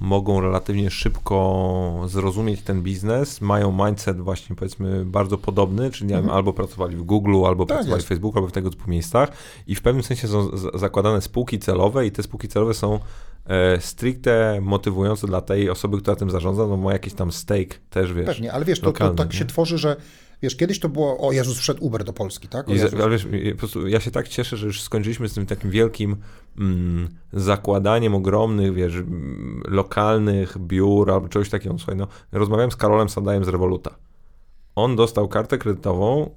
mogą relatywnie szybko zrozumieć ten biznes, mają mindset właśnie powiedzmy bardzo podobny, czyli mhm. albo pracowali w Google, albo tak pracowali jest. w Facebooku, albo w tego typu miejscach i w pewnym sensie są zakładane spółki celowe i te spółki celowe są e, stricte motywujące dla tej osoby, która tym zarządza, no ma jakiś tam stake też, wiesz. Pewnie, ale wiesz, to, to tak nie? się tworzy, że Wiesz, kiedyś to było, o Jezus, wszedł Uber do Polski, tak? Ale wiesz, po prostu ja się tak cieszę, że już skończyliśmy z tym takim wielkim zakładaniem ogromnych, wiesz, lokalnych biur albo czegoś takiego. Słuchaj, no, rozmawiałem z Karolem Sandajem z Revoluta. On dostał kartę kredytową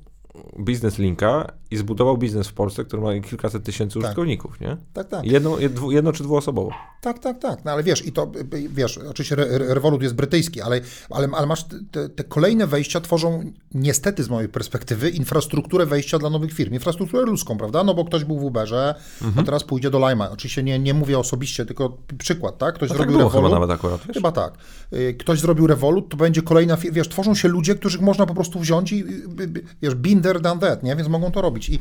biznes linka i zbudował biznes w Polsce, który ma kilkaset tysięcy tak. użytkowników, nie? Tak, tak. Jedno, jedno czy dwuosobowo. Tak, tak, tak. No ale wiesz, i to, wiesz, oczywiście Revolut jest brytyjski, ale, ale, ale masz te, te, kolejne wejścia tworzą niestety z mojej perspektywy infrastrukturę wejścia dla nowych firm, infrastrukturę ludzką, prawda? No bo ktoś był w Uberze, mhm. a teraz pójdzie do Lima. Oczywiście nie, nie mówię osobiście, tylko przykład, tak? Ktoś no zrobił tak Revolut. Chyba nawet akurat, wiesz? Chyba tak. Y, ktoś zrobił Revolut, to będzie kolejna, wiesz, tworzą się ludzie, których można po prostu wziąć i, wiesz, binder than that, nie? Więc mogą to robić. I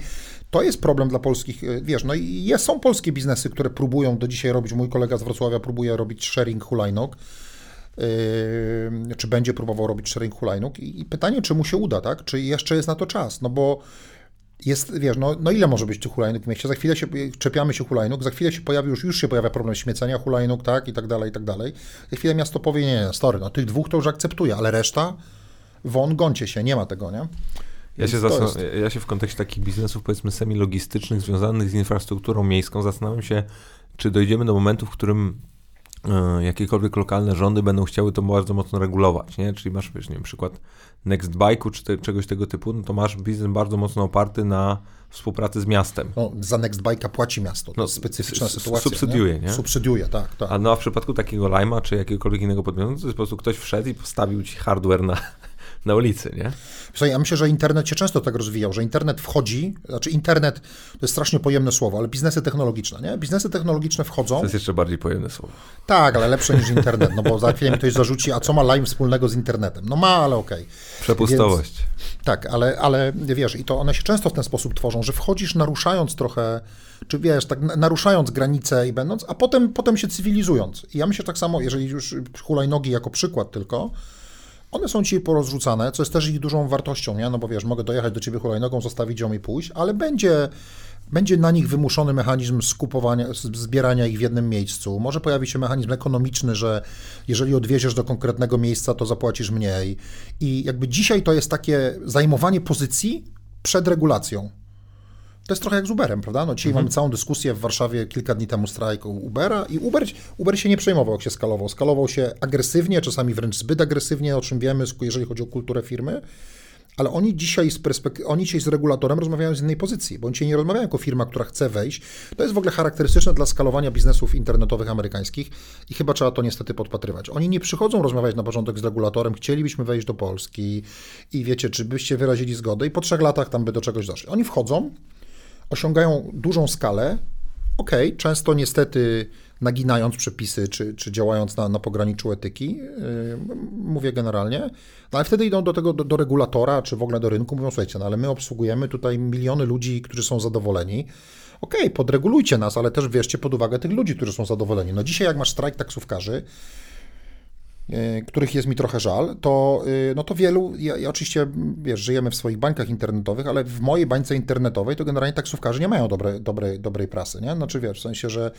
to jest problem dla polskich, e, wiesz, no i jest, są polskie biznesy, które próbują do dzisiaj robić, mój kolega z Wrocławia próbuje robić sharing hulajnóg, yy, czy będzie próbował robić sharing hulajnóg i, i pytanie, czy mu się uda, tak, czy jeszcze jest na to czas, no bo jest, wiesz, no, no ile może być tych hulajnóg w mieście? Za chwilę się czepiamy się hulajnóg, za chwilę się pojawi, już, już się pojawia problem śmiecenia hulajnóg, tak, i tak dalej, i tak dalej. Za chwilę miasto powie, nie, nie, story, no tych dwóch to już akceptuję, ale reszta, won, goncie się, nie ma tego, nie? Ja się, jest... ja się w kontekście takich biznesów, powiedzmy, semi-logistycznych, związanych z infrastrukturą miejską, zastanawiam się, czy dojdziemy do momentu, w którym e, jakiekolwiek lokalne rządy będą chciały to bardzo mocno regulować, nie? Czyli masz, wiesz, nie wiem, przykład Nextbike'u czy te, czegoś tego typu, no to masz biznes bardzo mocno oparty na współpracy z miastem. No, za Nextbike'a płaci miasto, to no, jest specyficzna sytuacja. Subsydiuje, nie? nie? Subsydiuje, tak, tak. A no a w przypadku takiego Lima czy jakiegokolwiek innego podmiotu, to jest po prostu ktoś wszedł i postawił ci hardware na, na ulicy, nie? Słuchaj, ja myślę, że internet się często tak rozwijał, że internet wchodzi, znaczy internet to jest strasznie pojemne słowo, ale biznesy technologiczne, nie? Biznesy technologiczne wchodzą. To jest jeszcze bardziej pojemne słowo. Tak, ale lepsze niż internet, no bo za chwilę mi ktoś zarzuci, a co ma Lime wspólnego z internetem? No ma, ale okej. Okay. Przepustowość. Więc, tak, ale, ale wiesz, i to one się często w ten sposób tworzą, że wchodzisz naruszając trochę, czy wiesz, tak naruszając granice i będąc, a potem, potem się cywilizując. I ja myślę tak samo, jeżeli już hulajnogi jako przykład tylko, one są dzisiaj porozrzucane, co jest też ich dużą wartością, nie? No bo wiesz, mogę dojechać do ciebie hulajnogą, zostawić ją i pójść, ale będzie, będzie na nich wymuszony mechanizm skupowania, zbierania ich w jednym miejscu. Może pojawi się mechanizm ekonomiczny, że jeżeli odwieziesz do konkretnego miejsca, to zapłacisz mniej. I jakby dzisiaj to jest takie zajmowanie pozycji przed regulacją. To jest trochę jak z Uberem, prawda? No dzisiaj mhm. mamy całą dyskusję w Warszawie kilka dni temu strajku Ubera i Uber, Uber się nie przejmował, jak się skalował. Skalował się agresywnie, czasami wręcz zbyt agresywnie, o czym wiemy, jeżeli chodzi o kulturę firmy. Ale oni dzisiaj z perspek- oni dzisiaj z regulatorem rozmawiają z innej pozycji, bo oni dzisiaj nie rozmawiają jako firma, która chce wejść. To jest w ogóle charakterystyczne dla skalowania biznesów internetowych amerykańskich i chyba trzeba to niestety podpatrywać. Oni nie przychodzą rozmawiać na początek z regulatorem, chcielibyśmy wejść do Polski i wiecie, czy byście wyrazili zgodę i po trzech latach tam by do czegoś doszli. Oni wchodzą, osiągają dużą skalę, ok, często niestety naginając przepisy, czy, czy działając na, na pograniczu etyki, yy, mówię generalnie, no ale wtedy idą do tego, do, do, regulatora, czy w ogóle do rynku, mówią, słuchajcie, no ale my obsługujemy tutaj miliony ludzi, którzy są zadowoleni, okej, okay, podregulujcie nas, ale też wierzcie pod uwagę tych ludzi, którzy są zadowoleni. No dzisiaj jak masz strajk taksówkarzy, których jest mi trochę żal, to, e, no to wielu, ja, ja, oczywiście, wiesz, żyjemy w swoich bańkach internetowych, ale w mojej bańce internetowej to generalnie taksówkarze nie mają dobre, dobre, dobrej prasy, nie? Znaczy, wiesz, w sensie, że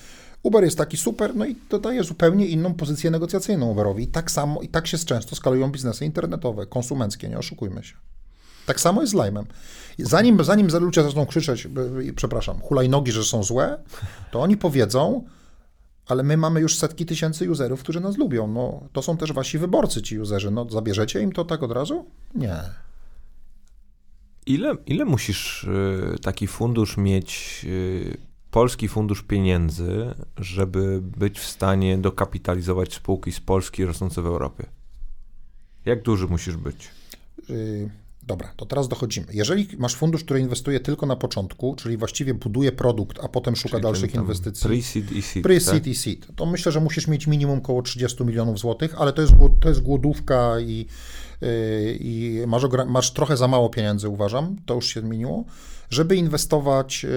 Uber jest taki super, no i to daje zupełnie inną pozycję negocjacyjną Uberowi i tak samo, i tak się często skalują biznesy internetowe, konsumenckie, nie oszukujmy się. Tak samo jest z Lime'em. Zanim, zanim ludzie zaczną krzyczeć, e, przepraszam, hulajnogi, że są złe, to oni powiedzą, ale my mamy już setki tysięcy userów, którzy nas lubią. No, to są też wasi wyborcy, ci userzy. No, zabierzecie im to tak od razu? Nie. Ile, ile musisz y, taki fundusz mieć, y, polski fundusz pieniędzy, żeby być w stanie dokapitalizować spółki z Polski rosnące w Europie? Jak duży musisz być? Y Dobra, to teraz dochodzimy. Jeżeli masz fundusz, który inwestuje tylko na początku, czyli właściwie buduje produkt, a potem szuka czyli dalszych inwestycji. Pre-seed i seed. Pre-seed tak? i seed. To myślę, że musisz mieć minimum około 30 milionów złotych, ale to jest, to jest głodówka i, yy, i masz, masz trochę za mało pieniędzy, uważam. To już się zmieniło. Żeby inwestować yy,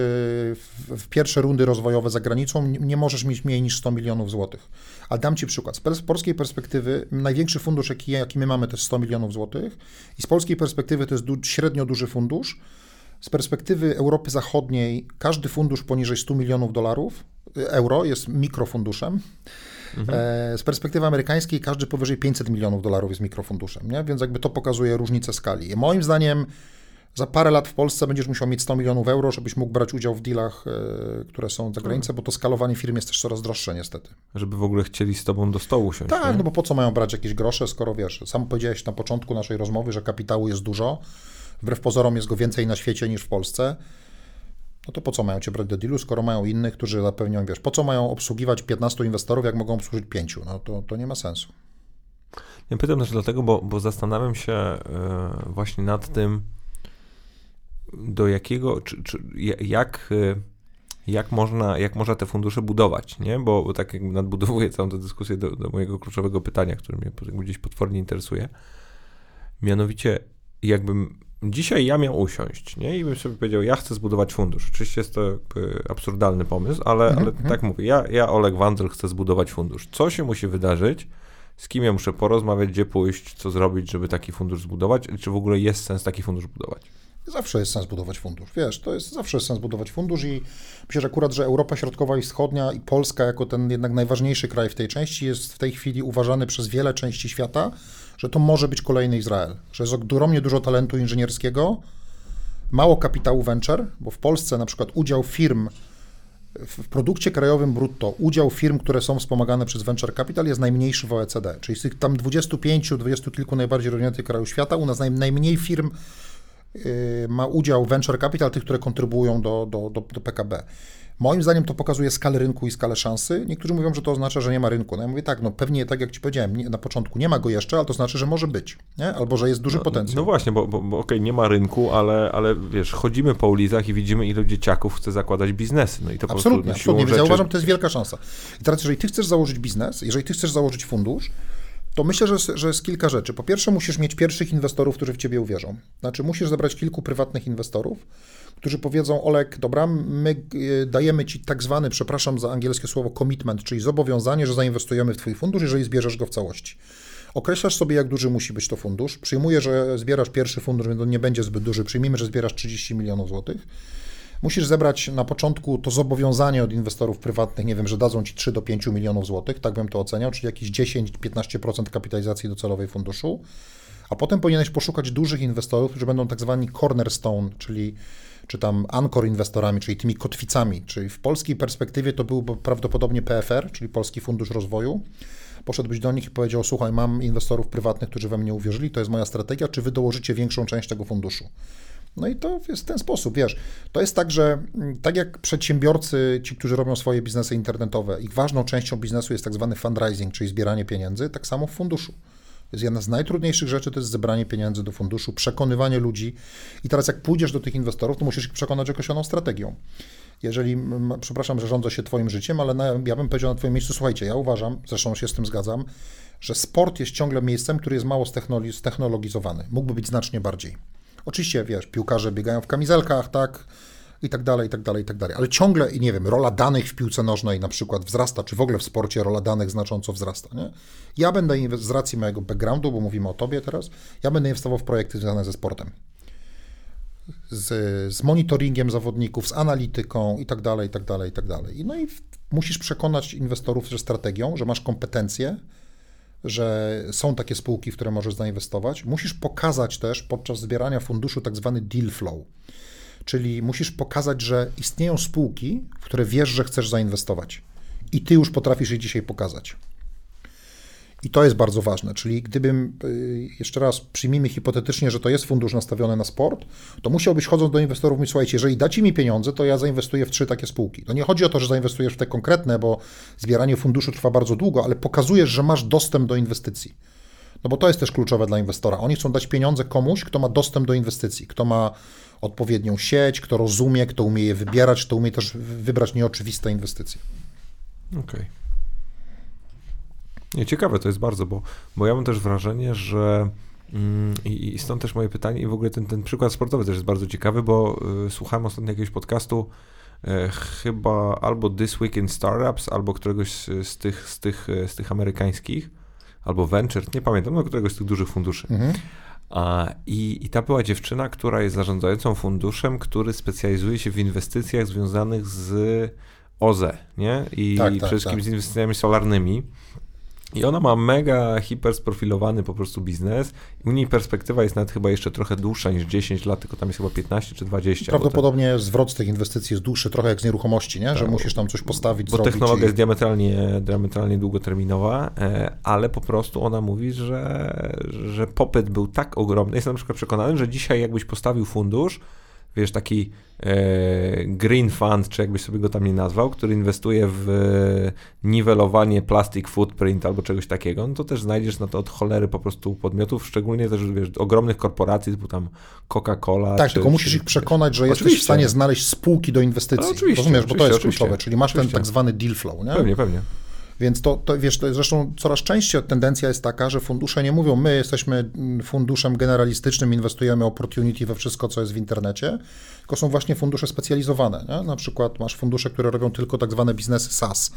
w, pierwsze rundy rozwojowe za granicą, nie możesz mieć mniej niż 100 milionów złotych. Ale dam Ci przykład. Z polskiej perspektywy największy fundusz, jaki, jaki my mamy, to jest 100 milionów złotych i z polskiej perspektywy to jest du średnio duży fundusz. Z perspektywy Europy Zachodniej każdy fundusz poniżej 100 milionów dolarów, y, euro jest mikrofunduszem. Mhm. E, z perspektywy amerykańskiej każdy powyżej 500 milionów dolarów jest mikrofunduszem, nie? więc jakby to pokazuje różnicę skali. Moim zdaniem za parę lat w Polsce będziesz musiał mieć 100 milionów euro, żebyś mógł brać udział w dealach, e, które są za granicą, bo to skalowanie firm jest też coraz droższe niestety. Żeby w ogóle chcieli z tobą do stołu siąść. Tak, nie? no bo po co mają brać jakieś grosze, skoro wiesz, sam powiedziałeś na początku naszej rozmowy, że kapitału jest dużo, wbrew pozorom jest go więcej na świecie niż w Polsce, no to po co mają cię brać do dealu, skoro mają innych, którzy zapewnią, wiesz, po co mają obsługiwać 15 inwestorów, jak mogą obsłużyć 5? No to, to nie ma sensu. Ja pytam też dlatego, bo, bo zastanawiam się yy, właśnie nad tym, do jakiego, czy, czy jak, y, jak, można, jak można te fundusze budować, nie? Bo, bo tak jak nadbudowuję całą tę dyskusję do, do mojego kluczowego pytania, które mnie gdzieś potwornie interesuje, mianowicie jakbym dzisiaj ja miał usiąść, nie? I bym sobie powiedział, ja chcę zbudować fundusz. Oczywiście jest to absurdalny pomysł, ale, -hmm. ale mhm. tak mówię, ja, ja Oleg Wandel chcę zbudować fundusz. Co się musi wydarzyć, z kim ja muszę porozmawiać, gdzie pójść, co zrobić, żeby taki fundusz zbudować, czy w ogóle jest sens taki fundusz budować? Zawsze jest sens budować fundusz, wiesz, to jest zawsze jest sens budować fundusz i myślę, że akurat, że Europa Środkowa i Wschodnia i Polska jako ten jednak najważniejszy kraj w tej części jest w tej chwili uważany przez wiele części świata, że to może być kolejny Izrael, że jest ogromnie dużo talentu inżynierskiego, mało kapitału venture, bo w Polsce na przykład udział firm w produkcie krajowym brutto udział firm, które są wspomagane przez venture capital jest najmniejszy w OECD, czyli z tych tam 25, 20 kilku najbardziej rozwiniętych krajów świata, u nas naj, najmniej firm ma udział venture capital, tych, które kontrybuują do, do, do, do PKB. Moim zdaniem to pokazuje skalę rynku i skalę szansy. Niektórzy mówią, że to oznacza, że nie ma rynku. No ja mówię tak, no pewnie tak jak Ci powiedziałem, nie, na początku nie ma go jeszcze, ale to znaczy, że może być, nie? albo że jest duży no, potencjał. No właśnie, bo, bo, bo okej, okay, nie ma rynku, ale, ale wiesz, chodzimy po ulicach i widzimy, ilu dzieciaków chce zakładać biznesy. No i to absolutnie, po absolutnie. Więc rzeczy... ja uważam, że to jest wielka szansa. I teraz, jeżeli Ty chcesz założyć biznes, jeżeli Ty chcesz założyć fundusz, to myślę, że, że jest kilka rzeczy. Po pierwsze, musisz mieć pierwszych inwestorów, którzy w ciebie uwierzą. Znaczy, musisz zebrać kilku prywatnych inwestorów, którzy powiedzą: Olek, dobra, my e, dajemy ci tak zwany, przepraszam za angielskie słowo, commitment, czyli zobowiązanie, że zainwestujemy w Twój fundusz, jeżeli zbierzesz go w całości. Określasz sobie, jak duży musi być to fundusz. Przyjmuję, że zbierasz pierwszy fundusz, więc on nie będzie zbyt duży. Przyjmijmy, że zbierasz 30 milionów złotych. Musisz zebrać na początku to zobowiązanie od inwestorów prywatnych, nie wiem, że dadzą ci 3 do 5 milionów złotych, tak bym to oceniał, czyli jakieś 10-15% kapitalizacji docelowej funduszu. A potem powinieneś poszukać dużych inwestorów, którzy będą tak zwani cornerstone, czyli czy tam anchor inwestorami, czyli tymi kotwicami, czyli w polskiej perspektywie to był prawdopodobnie PFR, czyli Polski Fundusz Rozwoju. Poszedłbyś do nich i powiedział: Słuchaj, mam inwestorów prywatnych, którzy we mnie uwierzyli, to jest moja strategia, czy wy dołożycie większą część tego funduszu? No i to jest w ten sposób, wiesz, to jest tak, że mm, tak jak przedsiębiorcy, ci, którzy robią swoje biznesy internetowe, ich ważną częścią biznesu jest tak zwany fundraising, czyli zbieranie pieniędzy, tak samo w funduszu jest jedna z najtrudniejszych rzeczy, to jest zebranie pieniędzy do funduszu, przekonywanie ludzi. I teraz jak pójdziesz do tych inwestorów, to musisz ich przekonać określoną strategią. Jeżeli, przepraszam, że rządzę się Twoim życiem, ale na, ja bym powiedział na Twoim miejscu, słuchajcie, ja uważam, zresztą się z tym zgadzam, że sport jest ciągle miejscem, który jest mało stechnologizowany. Mógłby być znacznie bardziej. Oczywiście, wiesz, piłkarze biegają w kamizelkach, tak, i tak dalej, i tak dalej, i tak dalej. Ale ciągle, nie wiem, rola danych w piłce nożnej na przykład wzrasta, czy w ogóle w sporcie rola danych znacząco wzrasta, nie? Ja będę, z racji mojego backgroundu, bo mówimy o tobie teraz, ja będę inwestował w projekty związane ze sportem. Z, z monitoringiem zawodników, z analityką i tak dalej, i tak dalej, i tak dalej. No i musisz przekonać inwestorów, że strategią, że masz kompetencje, że są takie spółki, w które możesz zainwestować. Musisz pokazać też podczas zbierania funduszu tak zwany deal flow. Czyli musisz pokazać, że istnieją spółki, w które wiesz, że chcesz zainwestować. I ty już potrafisz je dzisiaj pokazać. I to jest bardzo ważne. Czyli gdybym, y, jeszcze raz przyjmijmy hipotetycznie, że to jest fundusz nastawiony na sport, to musiałbyś chodząc do inwestorów mówić, słuchajcie, jeżeli dacie mi pieniądze, to ja zainwestuję w trzy takie spółki. To nie chodzi o to, że zainwestujesz w te konkretne, bo zbieranie funduszu trwa bardzo długo, ale pokazujesz, że masz dostęp do inwestycji. No bo to jest też kluczowe dla inwestora. Oni chcą dać pieniądze komuś, kto ma dostęp do inwestycji, kto ma odpowiednią sieć, kto rozumie, kto umie je wybierać, kto umie też wybrać nieoczywiste inwestycje. Okej. Okay. Nie, ciekawe to jest bardzo, bo, bo ja mam też wrażenie, że mm, i, i, stąd też moje pytanie i w ogóle ten, ten przykład sportowy też jest bardzo ciekawy, bo y, słuchałem ostatnio jakiegoś podcastu y, chyba albo This Week in Startups, albo któregoś z tych, z tych, z tych amerykańskich, albo Venture, nie pamiętam, no któregoś z tych dużych funduszy. Mhm. I, I ta była dziewczyna, która jest zarządzającą funduszem, który specjalizuje się w inwestycjach związanych z OZE, nie? I tak, tak, przede wszystkim tak. z inwestycjami solarnymi. I ona ma mega hiper sprofilowany po prostu biznes. U niej perspektywa jest nawet chyba jeszcze trochę dłuższa niż 10 lat, tylko tam jest chyba 15 czy 20. Prawdopodobnie ten... zwrot z tych inwestycji jest dłuższy, trochę jak z nieruchomości, nie? że tak, musisz tam coś postawić, Bo technologia i... jest diametralnie, diametralnie długoterminowa, e, ale po prostu ona mówi, że, że popyt był tak ogromny. Jestem na przykład przekonany, że dzisiaj jakbyś postawił fundusz, wiesz, taki e, green fund, czy jakbyś sobie go tam nie nazwał, który inwestuje w e, niwelowanie plastic footprint albo czegoś takiego, no to też znajdziesz na to od cholery po prostu podmiotów, szczególnie też, wiesz, ogromnych korporacji, typu tam Coca-Cola. Tak, czy, tylko musisz ich przekonać, że oczywiście. jesteś w stanie znaleźć spółki do inwestycji. No, oczywiście, Rozumiesz, bo to jest kluczowe, czyli masz oczywiście. ten tak zwany deal flow, nie? Pewnie, pewnie. Więc to, to wiesz, to zresztą coraz częściej tendencja jest taka, że fundusze nie mówią, my jesteśmy funduszem generalistycznym, inwestujemy opportunity we wszystko, co jest w internecie, tylko są właśnie fundusze specjalizowane. Nie? Na przykład masz fundusze, które robią tylko tak zwane biznesy SaaS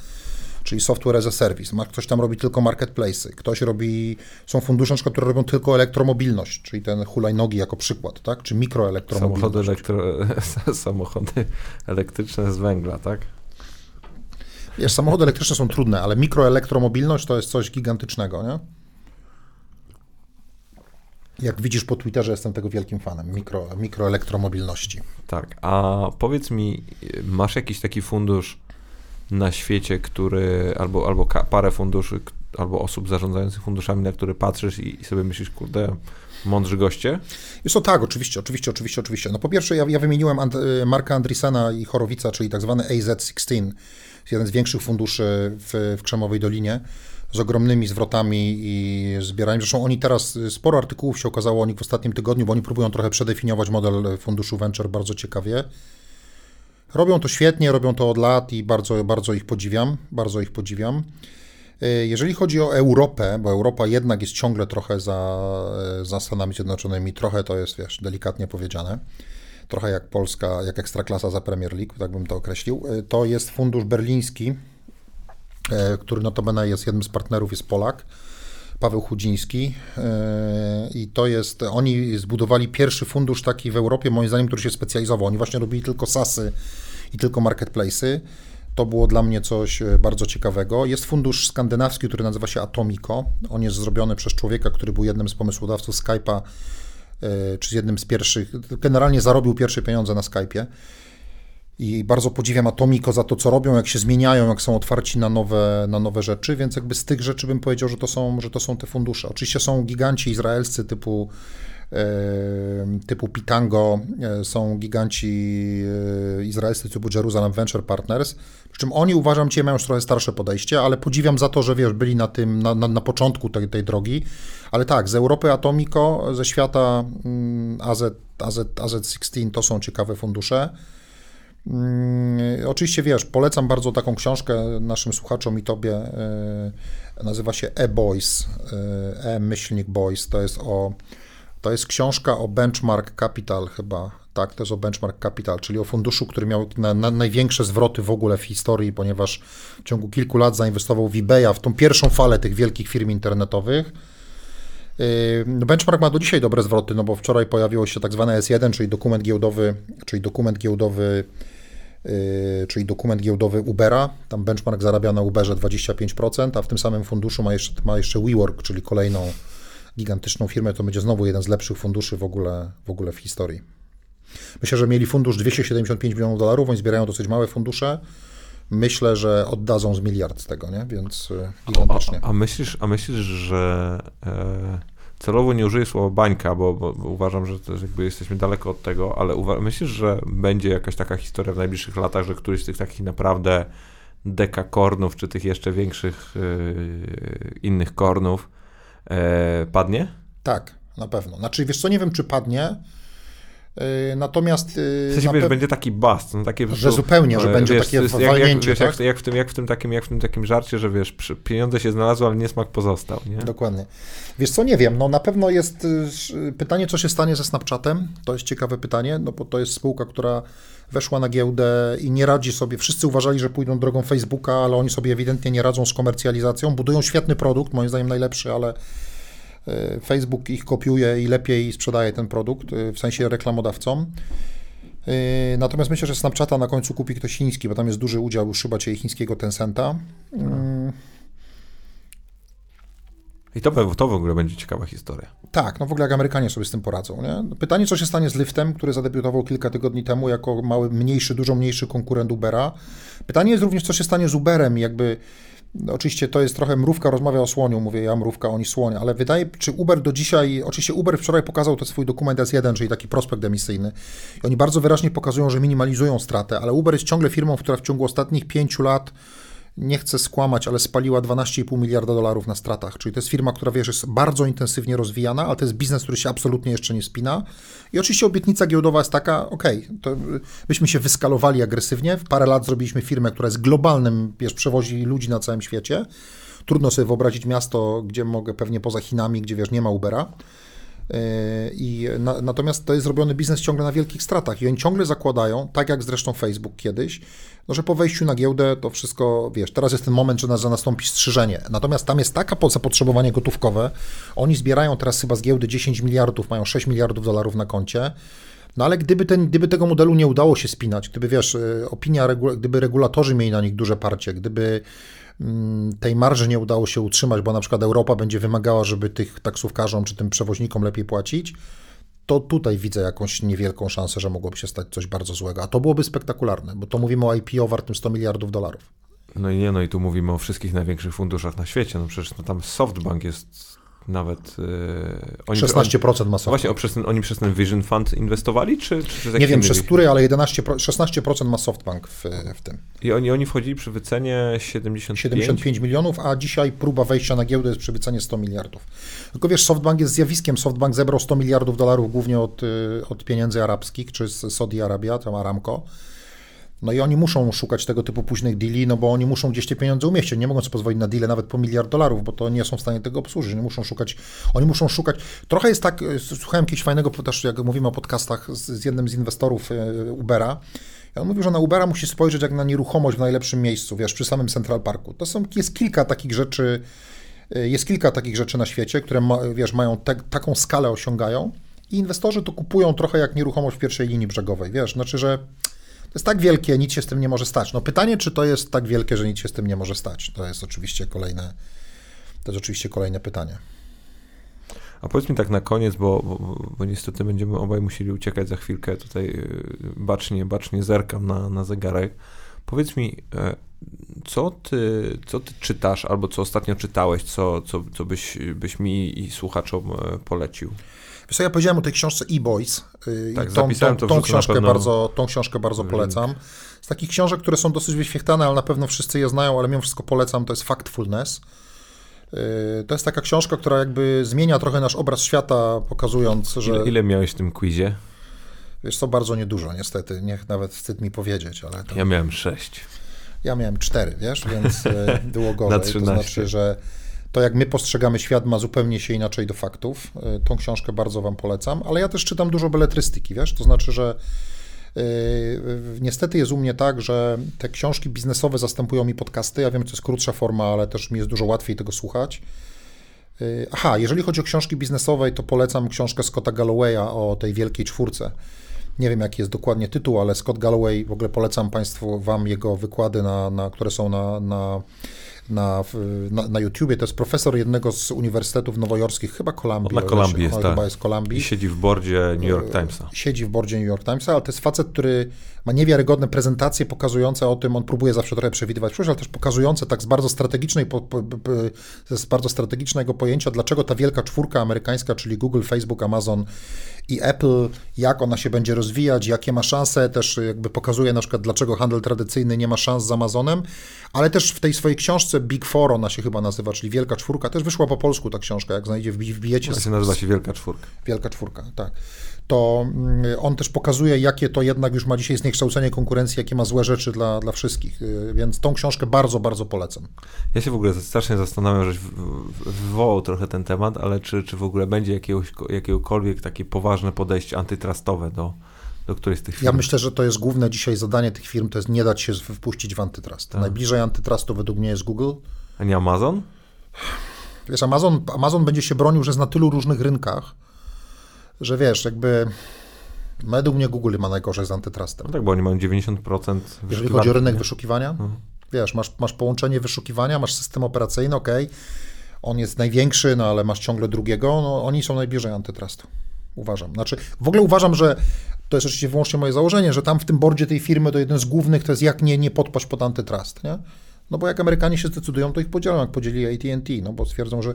czyli software as a service. Ktoś tam robi tylko marketplace'y, ktoś robi, są fundusze, które robią tylko elektromobilność, czyli ten hulajnogi jako przykład, tak? czy mikroelektromobilność. Samochody, elektro, samochody elektryczne z węgla, tak? Wiesz, samochody elektryczne są trudne, ale mikroelektromobilność to jest coś gigantycznego, nie? Jak widzisz po Twitterze, jestem tego wielkim fanem mikro, mikroelektromobilności. Tak, a powiedz mi, masz jakiś taki fundusz na świecie, który, albo, albo parę funduszy, albo osób zarządzających funduszami, na które patrzysz i, i sobie myślisz, kurde, mądrzy goście? Jest to tak, oczywiście, oczywiście, oczywiście, oczywiście. No po pierwsze, ja, ja wymieniłem And Marka Andrisena i Chorowica, czyli tak zwany AZ16, jeden z większych funduszy w, w Krzemowej Dolinie z ogromnymi zwrotami i zbieraniem. Zresztą oni teraz, sporo artykułów się okazało o nich w ostatnim tygodniu, bo oni próbują trochę przedefiniować model funduszu venture bardzo ciekawie. Robią to świetnie, robią to od lat i bardzo, bardzo ich podziwiam, bardzo ich podziwiam. E, jeżeli chodzi o Europę, bo Europa jednak jest ciągle trochę za, e, za Stanami Zjednoczonymi, trochę to jest, wiesz, delikatnie powiedziane, trochę jak Polska, jak Ekstraklasa za Premier League, tak bym to określił, e, to jest fundusz berliński, który notabene jest jednym z partnerów, jest Polak, Paweł Chudziński i to jest, oni zbudowali pierwszy fundusz taki w Europie, moim zdaniem, który się specjalizował. Oni właśnie robili tylko SASy i tylko marketplace'y. To było dla mnie coś e, bardzo ciekawego. Jest fundusz skandynawski, który nazywa się Atomico. On jest zrobiony przez człowieka, który był jednym z pomysłodawców Skype'a, e, czy z jednym z pierwszych, generalnie zarobił pierwsze pieniądze na Skype'ie. I bardzo podziwiam Atomico za to, co robią, jak się zmieniają, jak są otwarci na nowe, na nowe rzeczy, więc jakby z tych rzeczy bym powiedział, że to są, że to są te fundusze. Oczywiście są giganci izraelscy typu typu Pitango, e, są giganci e, izraelscy typu Jerusalem Venture Partners, przy czym oni uważam Cię mają już trochę starsze podejście, ale podziwiam za to, że wiesz, byli na tym, na, na, na początku tej, tej drogi, ale tak, z Europy Atomico, ze świata AZ, AZ, AZ16 to są ciekawe fundusze. Hmm, oczywiście wiesz, polecam bardzo taką książkę naszym słuchaczom i tobie. Yy, nazywa się E-Boys, E-Myślnik Boys. To jest o to jest książka o Benchmark Capital chyba, tak, to jest o Benchmark Capital, czyli o funduszu, który miał na, na największe zwroty w ogóle w historii, ponieważ w ciągu kilku lat zainwestował w eBaya, w tą pierwszą falę tych wielkich firm internetowych. Yy, benchmark ma do dzisiaj dobre zwroty, no bo wczoraj pojawiło się tak zwane S1, czyli dokument giełdowy, czyli dokument giełdowy, yy, czyli dokument giełdowy Ubera. Tam benchmark zarabia na Uberze 25%, a w tym samym funduszu ma jeszcze, ma jeszcze WeWork, czyli kolejną gigantyczną firmę, to będzie znowu jeden z lepszych funduszy w ogóle w, ogóle w historii. Myślę, że mieli fundusz 275 milionów dolarów, oni zbierają dosyć małe fundusze. Myślę, że oddadzą z miliard z tego, nie? więc gigantycznie. A, a myślisz, a myślisz, że e, celowo nie użyję słowa bańka, bo, bo, bo uważam, że jakby jesteśmy daleko od tego, ale uwa- myślisz, że będzie jakaś taka historia w najbliższych latach, że któryś z tych takich naprawdę dekakornów, czy tych jeszcze większych y, innych kornów padnie? Tak, na pewno. Znaczy, wiesz co, nie wiem, czy padnie, e, Natomiast. E, w sensie, wiesz, będzie taki bust. No takie, że zupełnie, że będzie wiesz, takie walnięcie. Jak, tak? jak, jak, w tym, jak, w tym takim, jak w tym takim żarcie, że wiesz, pieniądze się znalazły, ale niesmak pozostał. Nie? Dokładnie. Wiesz co, nie wiem. No na pewno jest pytanie, co się stanie ze Snapchatem. To jest ciekawe pytanie, no bo to jest spółka, która weszła na giełdę i nie radzi sobie. Wszyscy uważali, że pójdą drogą Facebooka, ale oni sobie ewidentnie nie radzą z komercjalizacją. Budują świetny produkt, moim zdaniem najlepszy, ale e, Facebook ich kopiuje i lepiej sprzedaje ten produkt, e, w sensie reklamodawcom. E, natomiast myślę, że Snapchata na końcu kupi ktoś chiński, bo tam jest duży udział już chyba chińskiego Tencenta. I to, to w ogóle będzie ciekawa historia. Tak, no w ogóle jak Amerykanie sobie z tym poradzą. Nie? Pytanie, co się stanie z Lyftem, który zadebiutował kilka tygodni temu jako mały, mniejszy, dużo mniejszy konkurent Ubera. Pytanie jest również, co się stanie z Uberem, jakby no, oczywiście to jest trochę mrówka rozmawia o słoniu, mówię ja mrówka, oni słonie, ale wydaje, czy Uber do dzisiaj, oczywiście Uber wczoraj pokazał ten swój dokument S1, czyli taki prospekt emisyjny i oni bardzo wyraźnie pokazują, że minimalizują stratę, ale Uber jest ciągle firmą, która w ciągu ostatnich pięciu lat nie chcę skłamać, ale spaliła 12,5 miliarda dolarów na stratach. Czyli to jest firma, która wiesz, jest bardzo intensywnie rozwijana, ale to jest biznes, który się absolutnie jeszcze nie spina. I oczywiście obietnica giełdowa jest taka, ok, to byśmy się wyskalowali agresywnie. W parę lat zrobiliśmy firmę, która jest globalnym, wiesz, przewozi ludzi na całym świecie. Trudno sobie wyobrazić miasto, gdzie mogę, pewnie poza Chinami, gdzie wiesz, nie ma Ubera. I na, natomiast to jest zrobiony biznes ciągle na wielkich stratach i oni ciągle zakładają, tak jak zresztą Facebook kiedyś, no, że po wejściu na giełdę to wszystko, wiesz, teraz jest ten moment, że, na, że nastąpi strzyżenie. Natomiast tam jest taka zapotrzebowanie gotówkowe, oni zbierają teraz chyba z giełdy 10 miliardów, mają 6 miliardów dolarów na koncie, no ale gdyby, ten, gdyby tego modelu nie udało się spinać, gdyby wiesz, y, opinia, gdyby regulatorzy mieli na nich duże parcie, gdyby tej marży nie udało się utrzymać, bo na przykład Europa będzie wymagała, żeby tych taksówkarzom czy tym przewoźnikom lepiej płacić, to tutaj widzę jakąś niewielką szansę, że mogłoby się stać coś bardzo złego. A to byłoby spektakularne, bo to mówimy o IPO wartym 100 miliardów dolarów. No i nie, no i tu mówimy o wszystkich największych funduszach na świecie. No przecież no tam SoftBank jest nawet... Yy, oni, 16% ma. Właśnie, przez ten, oni przez ten Vision Fund inwestowali, czy, czy przez Nie wiem przez który, ale 11, 16% ma SoftBank w, w tym. I oni, oni wchodzili przy wycenie 75? 75 milionów, a dzisiaj próba wejścia na giełdę jest przy wycenie 100 miliardów. Tylko wiesz, SoftBank jest zjawiskiem. SoftBank zebrał 100 miliardów dolarów głównie od, y, od pieniędzy arabskich, czy z Saudi Arabia, tam Aramco. No i oni muszą szukać tego typu późnych deali, no bo oni muszą gdzieś te pieniądze umieścić. Nie mogą sobie pozwolić na deale nawet po miliard dolarów, bo to nie są w stanie tego obsłużyć. Oni muszą szukać, oni muszą szukać. Trochę jest tak, e, słuchałem jakiegoś fajnego, też jak mówimy o podcastach z, z jednym z inwestorów e, Ubera. I on mówił, że na Ubera musi spojrzeć jak na nieruchomość w najlepszym miejscu, wiesz, przy samym Central Parku. To są, jest kilka takich rzeczy, e, jest kilka takich rzeczy na świecie, które, ma, wiesz, mają te, taką skalę osiągają i inwestorzy to kupują trochę jak nieruchomość w pierwszej linii brzegowej, wiesz, znaczy, że to jest tak wielkie, nic się z tym nie może stać. No pytanie, czy to jest tak wielkie, że nic się z tym nie może stać. To jest oczywiście kolejne, to jest oczywiście kolejne pytanie. A powiedz mi tak na koniec, bo, bo, bo, niestety będziemy obaj musieli uciekać za chwilkę. Tutaj y, bacznie, bacznie zerkam na, na zegarek. Powiedz mi, e, co ty, co ty czytasz, albo co ostatnio czytałeś, co, co, co byś, byś mi i słuchaczom e, polecił? Wiesz ja powiedziałem o tej książce E-Boys. Y, tak, tą, tą, tą, tą książkę bardzo, tą książkę bardzo polecam. Z takich książek, które są dosyć wyświechtane, ale na pewno wszyscy je znają, ale mimo wszystko polecam, to jest Factfulness. Y, to jest taka książka, która jakby zmienia trochę nasz obraz świata, pokazując, że... Ile, ile miałeś w tym quizie? Wiesz co, bardzo niedużo niestety, niech nawet wstyd mi powiedzieć, ale... To... Ja miałem sześć. Ja miałem cztery, wiesz, więc y, było gorzej. Na 13. To znaczy, że to, jak my postrzegamy świat, ma zupełnie się inaczej do faktów. E, tą książkę bardzo Wam polecam, ale ja też czytam dużo beletrystyki, wiesz, to znaczy, że Yy, niestety jest u mnie tak, że te książki biznesowe zastępują mi podcasty. Ja wiem, to jest krótsza forma, ale też mi jest dużo łatwiej tego słuchać. Yy, aha, jeżeli chodzi o książki biznesowe, to polecam książkę Scotta Gallowaya o tej wielkiej czwórce. Nie wiem, jaki jest dokładnie tytuł, ale Scott Galloway, w ogóle polecam Państwu, Wam jego wykłady, na, na, które są na, na na, na, na YouTubie. To jest profesor jednego z uniwersytetów nowojorskich, chyba Columbia. Na Columbia jest, tak. Jest. I siedzi w bordzie New York Timesa. Siedzi w bordzie New York Timesa, ale to jest facet, który ma niewiarygodne prezentacje pokazujące o tym, on próbuje zawsze trochę przewidywać przyszłość, ale też pokazujące tak z bardzo strategicznej, po, po, po, z bardzo strategicznego pojęcia, dlaczego ta wielka czwórka amerykańska, czyli Google, Facebook, Amazon i Apple, jak ona się będzie rozwijać, jakie ma szanse, też jakby pokazuje na przykład, dlaczego handel tradycyjny nie ma szans z Amazonem, ale też w tej swojej książce Big Four, ona się chyba nazywa, czyli Wielka Czwórka, też wyszła po polsku ta książka, jak znajdzie, wbijecie. Ona się nazywa się Wielka Czwórka. Wielka Czwórka, tak to mm, on też pokazuje, jakie to jednak już ma dzisiaj zniekształcenie konkurencji, jakie ma złe rzeczy dla, dla wszystkich. Y, więc tą książkę bardzo, bardzo polecam. Ja się w ogóle strasznie zastanawiam, żeś wywołał trochę ten temat, ale czy, czy w ogóle będzie jakiegoś, jakiegokolwiek takie poważne podejście antytrustowe do, do której z tych firm? Ja myślę, że to jest główne dzisiaj zadanie tych firm, to jest nie dać się wpuścić w antytrust. Tak. Najbliżej antytrustu według mnie jest Google. A nie Amazon? Wiesz, Amazon, Amazon będzie się bronił, że jest na tylu różnych rynkach, że wiesz, jakby według mnie Google ma najgorzej z antytrustem. No tak, bo oni mają 90% Jeżeli chodzi o rynek wyszukiwania, mhm. wiesz, masz, masz połączenie wyszukiwania, masz system operacyjny, ok, on jest największy, no ale masz ciągle drugiego, no oni są najbliżej antytrustu. Uważam. Znaczy, w ogóle uważam, że to jest oczywiście wyłącznie moje założenie, że tam w tym bordzie tej firmy to jeden z głównych to jest jak nie, nie podpaść pod antytrust, nie? No bo jak Amerykanie się zdecydują, to ich podzielą, jak podzieli AT&T, no bo stwierdzą, że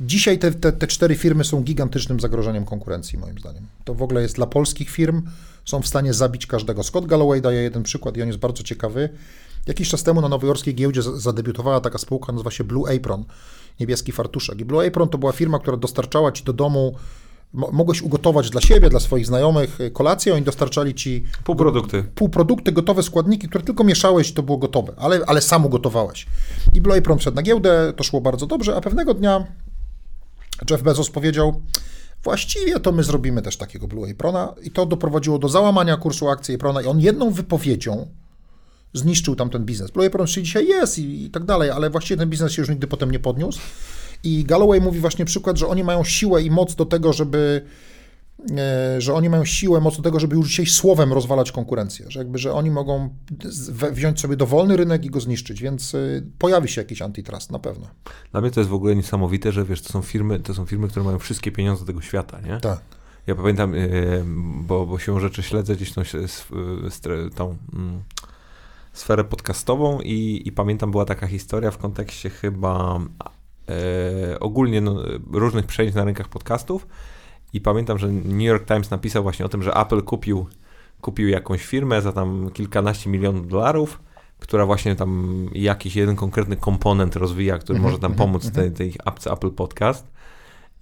dzisiaj te, te, te cztery firmy są gigantycznym zagrożeniem konkurencji, moim zdaniem. To w ogóle jest dla polskich firm, są w stanie zabić każdego. Scott Galloway daje jeden przykład i on jest bardzo ciekawy. Jakiś czas temu na nowojorskiej giełdzie zadebiutowała taka spółka, nazywa się Blue Apron, niebieski fartuszek. I Blue Apron to była firma, która dostarczała ci do domu mogłeś ugotować dla siebie, dla swoich znajomych y, kolację, oni dostarczali ci półprodukty. Półprodukty, gotowe składniki, które tylko mieszałeś, to było gotowe, ale, ale sam ugotowałeś. I Blue Apron wszedł na giełdę, to szło bardzo dobrze, a pewnego dnia Jeff Bezos powiedział, właściwie to my zrobimy też takiego Blue Aprona i to doprowadziło do załamania kursu akcji Aprona i on jedną wypowiedzią zniszczył tamten biznes. Blue Apron dzisiaj jest i, i tak dalej, ale właściwie ten biznes się już nigdy potem nie podniósł. I Galloway mówi właśnie przykład, że oni mają siłę i moc do tego, żeby e, że oni mają siłę, moc do tego, żeby już dzisiaj słowem rozwalać konkurencję, że jakby, że oni mogą wziąć sobie dowolny rynek i go zniszczyć, więc e, pojawi się jakiś antitrust na pewno. Dla mnie to jest w ogóle niesamowite, że wiesz, to są firmy, to są firmy, które mają wszystkie pieniądze tego świata, nie? Tak. Ja pamiętam, e, bo, bo siłą rzeczy śledzę gdzieś tą, tą mm, sferę podcastową i, i pamiętam, była taka historia w kontekście chyba e, ogólnie no, różnych przejść na rynkach podcastów i pamiętam, że New York Times napisał właśnie o tym, że Apple kupił, kupił jakąś firmę za tam kilkanaście milionów dolarów, która właśnie tam jakiś jeden konkretny komponent rozwija, który może tam mhm, pomóc mhm. tej, tej apce Apple Podcast.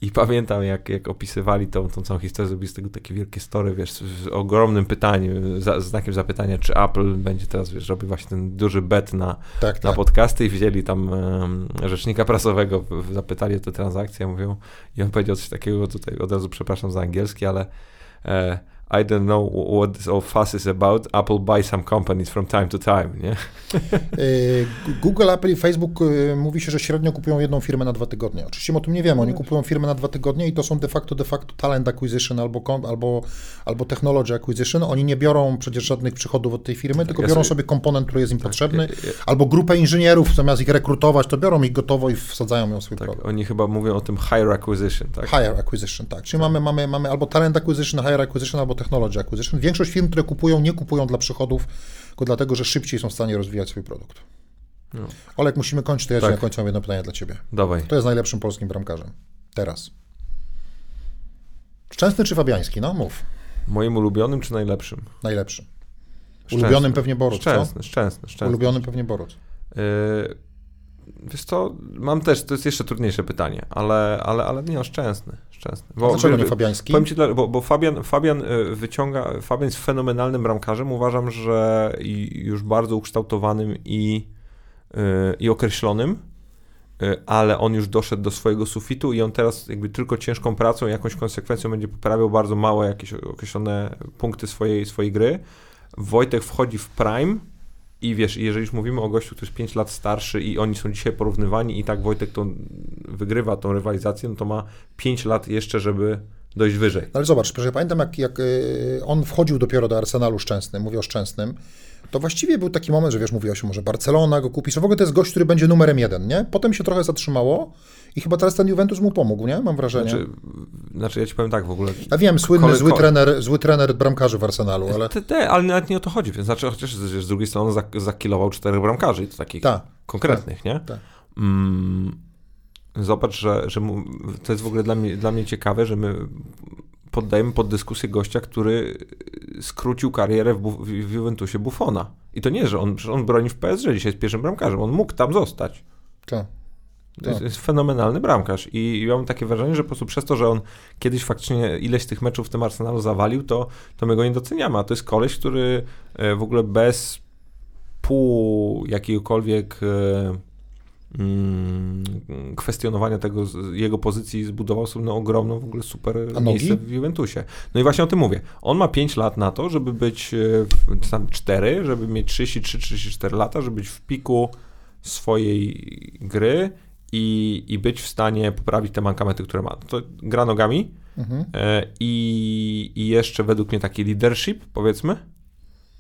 I pamiętam, jak, jak opisywali tą, tą całą historię, zrobili z tego takie wielkie story, wiesz, z ogromnym pytaniem, z znakiem zapytania, czy Apple będzie teraz, wiesz, robił właśnie ten duży bet na, tak, na tak. podcasty i wzięli tam um, rzecznika prasowego, zapytali o tę transakcję, mówią, i on powiedział coś takiego, tutaj od razu przepraszam za angielski, ale e, i don't know what this all fuss is about. Apple buy some companies from time to time, nie? Y, Google, Apple i Facebook y, mówi się, że średnio kupują jedną firmę na dwa tygodnie. Oczywiście o tym nie wiemy. Oni kupują firmę na dwa tygodnie i to są de facto, de facto talent acquisition albo, albo, albo technology acquisition. Oni nie biorą przecież żadnych przychodów od tej firmy, tylko ja biorą sobie komponent, który jest im tak, potrzebny, ja, ja, albo grupę inżynierów, zamiast ich rekrutować, to biorą ich gotowo i wsadzają ją w swój tak, produkt. Oni chyba mówią o tym higher acquisition, tak? Higher acquisition, tak. Czyli tak. Mamy, mamy, mamy albo talent acquisition, higher acquisition, albo technology acquisition. Większość firm, które kupują, nie kupują dla przychodów, tylko dlatego, że szybciej są w stanie rozwijać swój produkt. No. Olek, musimy kończyć, to ja tak. na końcu mam jedno pytanie dla Ciebie. Dawaj. Kto jest najlepszym polskim bramkarzem? Teraz. Szczęsny czy Fabiański? No, mów. Moim ulubionym czy najlepszym? Najlepszym. Szczęsny. Ulubionym pewnie Boruc, Szczęsny, co? szczęsny, szczęsny. Ulubionym pewnie Boruc. Yy, wiesz co, mam też, to jest jeszcze trudniejsze pytanie, ale, ale, ale nie, no, szczęsny, szczęsny. Bo, dlaczego nie Fabiański? Powiem ci, bo, bo Fabian, Fabian y, wyciąga, Fabian jest fenomenalnym bramkarzem, uważam, że już bardzo ukształtowanym i, y, i określonym, y, ale on już doszedł do swojego sufitu i on teraz jakby tylko ciężką pracą, jakąś konsekwencją będzie poprawiał bardzo małe jakieś określone punkty swojej, swojej gry. Wojtek wchodzi w prime, i wiesz, jeżeli już mówimy o gościu, który jest 5 lat starszy i oni są dzisiaj porównywani i tak Wojtek to wygrywa tą rywalizację, no to ma 5 lat jeszcze, żeby dojść wyżej. Ale zobacz, proszę, pamiętam jak, jak y, on wchodził dopiero do Arsenalu Szczęsnym, mówię o Szczęsnym, to właściwie był taki moment, że wiesz, mówiło się, może Barcelona go kupi, że w ogóle to jest gość, który będzie numerem jeden, nie? Potem się trochę zatrzymało i chyba teraz ten Juventus mu pomógł, nie? Mam wrażenie. Znaczy, znaczy ja ci powiem tak w ogóle. Ja wiem, słynny kole, zły, trener, zły trener bramkarzy w Arsenalu, ale... Te, te, ale nawet nie o to chodzi, więc znaczy chociaż z drugiej strony zakilował czterech bramkarzy, to takich ta, konkretnych, ta, nie? Ta. Mm, zobacz, że, że to jest w ogóle dla mnie, dla mnie ciekawe, że my poddajemy pod dyskusję gościa, który skrócił karierę w, w Juventusie Buffona. I to nie, że on, że on broni w PSG, dzisiaj jest pierwszym bramkarzem, on mógł tam zostać. Tak. To jest, jest, fenomenalny bramkarz i ja mam takie wrażenie, że po prostu przez to, że on kiedyś faktycznie ileś tych meczów w tym Arsenalu zawalił, to, to my go nie doceniamy, a to jest koleś, który e, w ogóle bez pół jakiegokolwiek e, mm, kwestionowania tego, jego pozycji zbudował sobie no, ogromną w ogóle super miejsce w Juventusie. No i właśnie o tym mówię. On ma 5 lat na to, żeby być, e, tam 4, żeby mieć 33-34 lata, żeby być w piku swojej gry i, i być w stanie poprawić te mankamenty, które ma. To gra nogami mhm. e, i, i jeszcze według mnie taki leadership, powiedzmy,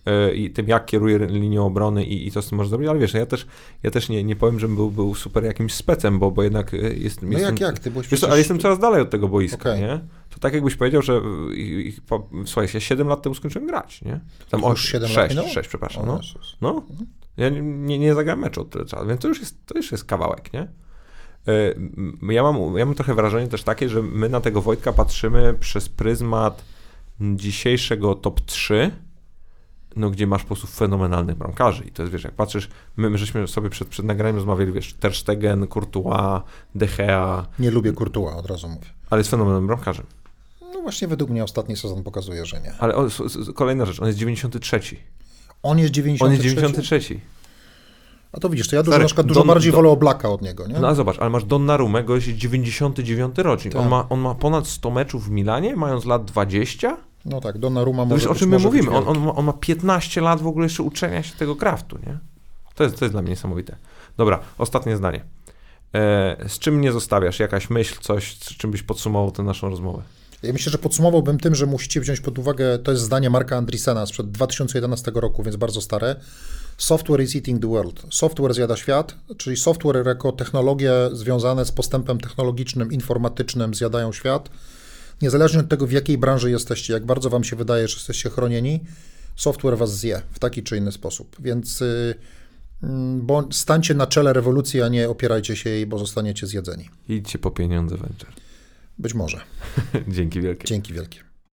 e, i tym, jak kieruje linią obrony i, i co z tym może zrobić, ale wiesz, ja też, ja też nie, nie powiem, żebym był, był super jakimś specem, bo, bo jednak e, jest, no jestem, jak, jak? Ty byłeś przecież... ale jestem coraz dalej od tego boiska, okay. nie? To tak jakbyś powiedział, że i, po, słuchaj, ja 7 lat temu skończyłem grać, nie? Tam o, 7 6, lat 6, przepraszam, no. no. Ja nie, nie, nie zagrałem meczu od tyle czasu, więc to już jest, to już jest kawałek, nie? E, ja mam, ja mam trochę wrażenie też takie, że my na tego Wojtka patrzymy przez pryzmat dzisiejszego top 3, no gdzie masz po prostu fenomenalnych bramkarzy. I to jest, wiesz, jak patrzysz, my, my żeśmy sobie przed, przed nagraniem rozmawiali, wiesz, Ter Stegen, Courtois, De Gea. Nie lubię Courtois, od razu mówię. Ale jest fenomenalnym bramkarzem. No właśnie według mnie ostatni sezon pokazuje, że nie. Ale o, kolejna rzecz, on jest 93. On jest 93? On jest 93. A to widzisz, to ja dużo, Stary, na przykład, dużo Don, bardziej Don, wolę Oblaka od niego, nie? No a zobacz, ale masz Donnarumę, go jest 99 rocznik. On, tak. ma, on ma ponad 100 meczów w Milanie, mając lat 20. No tak, Donnarumma może Wiesz, o czym my mówimy? On, on, ma, on ma 15 lat w ogóle jeszcze uczenia się tego kraftu, nie? To jest, to jest dla mnie niesamowite. Dobra, ostatnie zdanie. E, z czym nie zostawiasz? Jakaś myśl, coś, z czym byś podsumował tę naszą rozmowę? Ja myślę, że podsumowałbym tym, że musicie wziąć pod uwagę, to jest zdanie Marka Andreessena sprzed 2011 roku, więc bardzo stare. Software is eating the world. Software zjada świat, czyli software jako technologie związane z postępem technologicznym, informatycznym zjadają świat. Niezależnie od tego, w jakiej branży jesteście, jak bardzo wam się wydaje, że jesteście chronieni, software was zje w taki czy inny sposób. Więc yy, bo stańcie na czele rewolucji, a nie opierajcie się jej, bo zostaniecie zjedzeni. Idźcie po pieniądze venture. Być może. Dzięki wielkie. Dzięki wielkie.